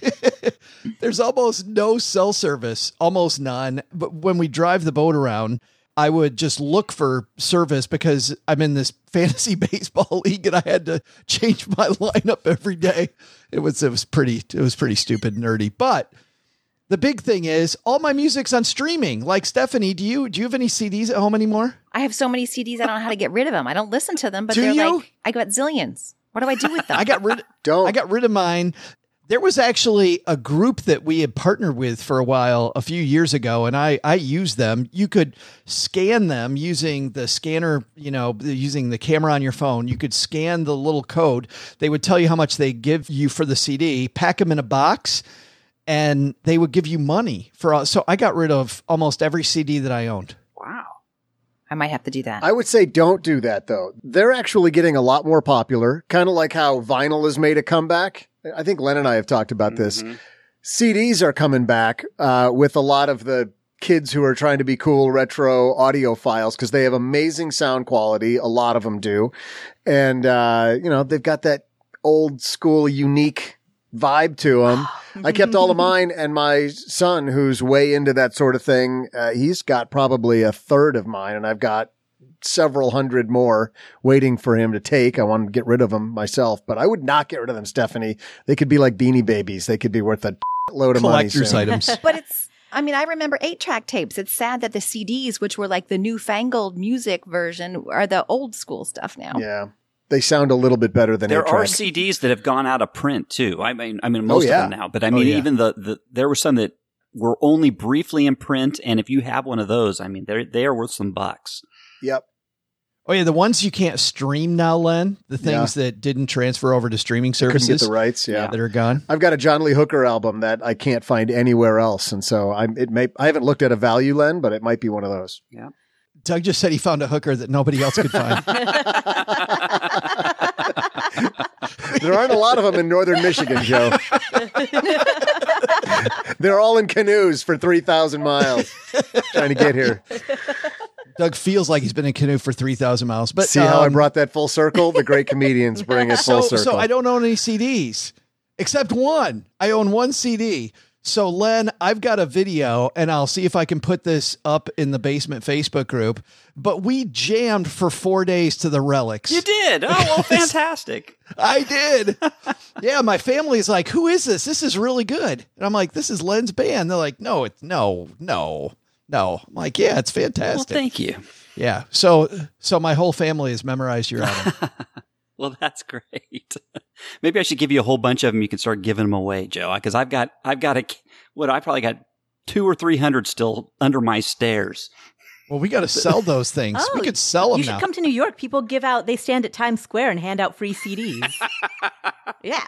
[SPEAKER 5] There's almost no cell service, almost none. But when we drive the boat around, I would just look for service because I'm in this fantasy baseball league and I had to change my lineup every day. It was it was pretty it was pretty stupid nerdy. But the big thing is all my music's on streaming. Like Stephanie, do you do you have any CDs at home anymore?
[SPEAKER 8] I have so many CDs, I don't know how to get rid of them. I don't listen to them, but
[SPEAKER 5] Do
[SPEAKER 8] they're
[SPEAKER 5] you?
[SPEAKER 8] like, I got zillions. What do I do with them?
[SPEAKER 5] I got rid
[SPEAKER 4] Don't.
[SPEAKER 5] I got rid of mine. There was actually a group that we had partnered with for a while a few years ago, and I I used them. You could scan them using the scanner, you know, using the camera on your phone. You could scan the little code. They would tell you how much they give you for the CD. Pack them in a box, and they would give you money for. all So I got rid of almost every CD that I owned.
[SPEAKER 6] Wow.
[SPEAKER 8] I might have to do that.
[SPEAKER 4] I would say don't do that though. They're actually getting a lot more popular, kind of like how vinyl has made a comeback. I think Len and I have talked about this. CDs are coming back uh, with a lot of the kids who are trying to be cool retro audiophiles because they have amazing sound quality. A lot of them do. And, uh, you know, they've got that old school unique vibe to them. I kept all of mine and my son, who's way into that sort of thing, uh, he's got probably a third of mine and I've got several hundred more waiting for him to take. I want to get rid of them myself, but I would not get rid of them, Stephanie. They could be like beanie babies. They could be worth a load of money.
[SPEAKER 5] Collector's
[SPEAKER 4] soon.
[SPEAKER 5] items.
[SPEAKER 8] but it's I mean, I remember eight track tapes. It's sad that the CDs, which were like the newfangled music version, are the old school stuff now.
[SPEAKER 4] Yeah. They sound a little bit better than
[SPEAKER 6] There
[SPEAKER 4] eight
[SPEAKER 6] are. CDs that have gone out of print too. I mean, I mean oh, most
[SPEAKER 4] Oh, yeah.
[SPEAKER 6] of them now, but I oh, mean
[SPEAKER 4] yeah.
[SPEAKER 6] even the, the there were some that were only briefly in print, and if you have one of those, I mean they they are worth some bucks.
[SPEAKER 4] Yep.
[SPEAKER 5] Oh yeah, the ones you can't stream now, Len. The things that didn't transfer over to streaming
[SPEAKER 4] Couldn't
[SPEAKER 5] services
[SPEAKER 4] get the rights. Yeah.
[SPEAKER 5] that are gone.
[SPEAKER 4] I've got a John Lee Hooker album that I can't find anywhere else, and so I'm. It may. I haven't looked at a value, Len, but it might be one of those.
[SPEAKER 5] Doug just said he found a hooker that nobody else could find.
[SPEAKER 4] There aren't a lot of them in northern Michigan, Joe. They're all in canoes for three thousand miles trying to get here.
[SPEAKER 5] Doug feels like he's been in canoe for three thousand miles. But
[SPEAKER 4] See how I
[SPEAKER 5] um,
[SPEAKER 4] brought that full circle? The great comedians bring it full
[SPEAKER 5] so,
[SPEAKER 4] circle.
[SPEAKER 5] so I don't own any CDs except one. I own one CD. So Len, I've got a video and I'll see if I can put this up in the basement Facebook group. But we jammed for four days to the relics.
[SPEAKER 6] You did. Oh, well, fantastic.
[SPEAKER 5] I did. yeah, my family's like, "Who is this? This is really good." And I'm like, "This is Len's band." They're like, "No, it's no, no, no." I'm like, "Yeah, it's
[SPEAKER 6] Well,
[SPEAKER 5] fantastic."
[SPEAKER 6] thank you.
[SPEAKER 5] yeah. So, so my whole family has memorized your album.
[SPEAKER 6] Well, that's great. Maybe I should give you a whole bunch of them. You can start giving them away, Joe, because I've got, I've got a, what I probably got two or three hundred still under my stairs.
[SPEAKER 5] well, we got to sell those things. we
[SPEAKER 7] Oh,
[SPEAKER 5] could sell them
[SPEAKER 7] You should
[SPEAKER 5] now.
[SPEAKER 7] come to New York. People give out, they stand at Times Square and hand out free CDs. yeah,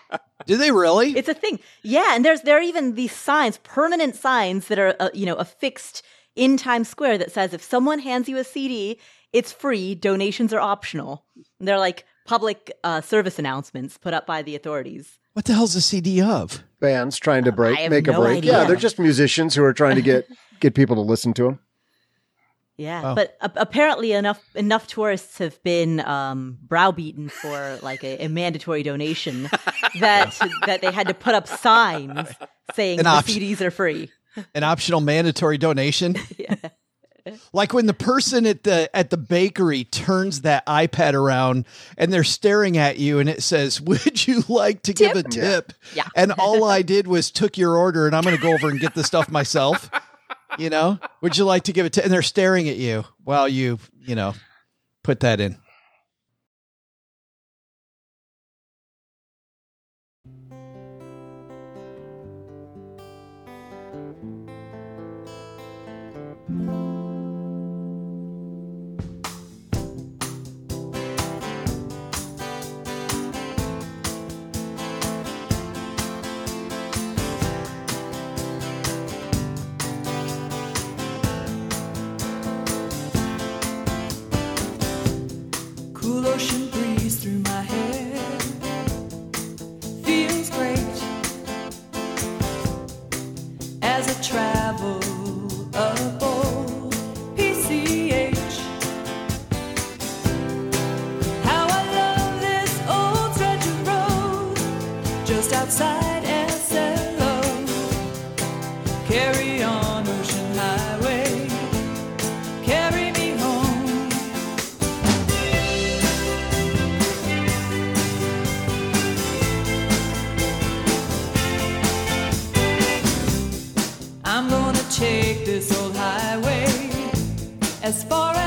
[SPEAKER 5] Do they really?
[SPEAKER 7] it's a thing. Yeah, and there's there are even these signs, permanent signs that are uh, you know affixed in Times Square that says if someone hands you a CD, it's free. Donations are optional. And they're like public uh, service announcements put up by the authorities.
[SPEAKER 5] what the hell's a CD of?
[SPEAKER 4] Bands trying to break,
[SPEAKER 7] I have
[SPEAKER 4] make a break.
[SPEAKER 7] idea.
[SPEAKER 4] Yeah, they're just musicians who are trying to get get people to listen to them.
[SPEAKER 7] Yeah,
[SPEAKER 5] Oh.
[SPEAKER 7] but a- apparently enough enough tourists have been um, browbeaten for like a, a mandatory donation that that they had to put up signs saying
[SPEAKER 5] An
[SPEAKER 7] the
[SPEAKER 5] option.
[SPEAKER 7] CDs are free.
[SPEAKER 5] An optional mandatory donation? Like when the person at the at the bakery turns that iPad around and they're staring at you and it says, "Would you like to give a tip?"
[SPEAKER 7] Yeah.
[SPEAKER 5] And all I did was took your order and I'm going to go over and get the stuff myself. You know, would you like to give a tip? And they're staring at you while you, you know, put that in.
[SPEAKER 9] As far as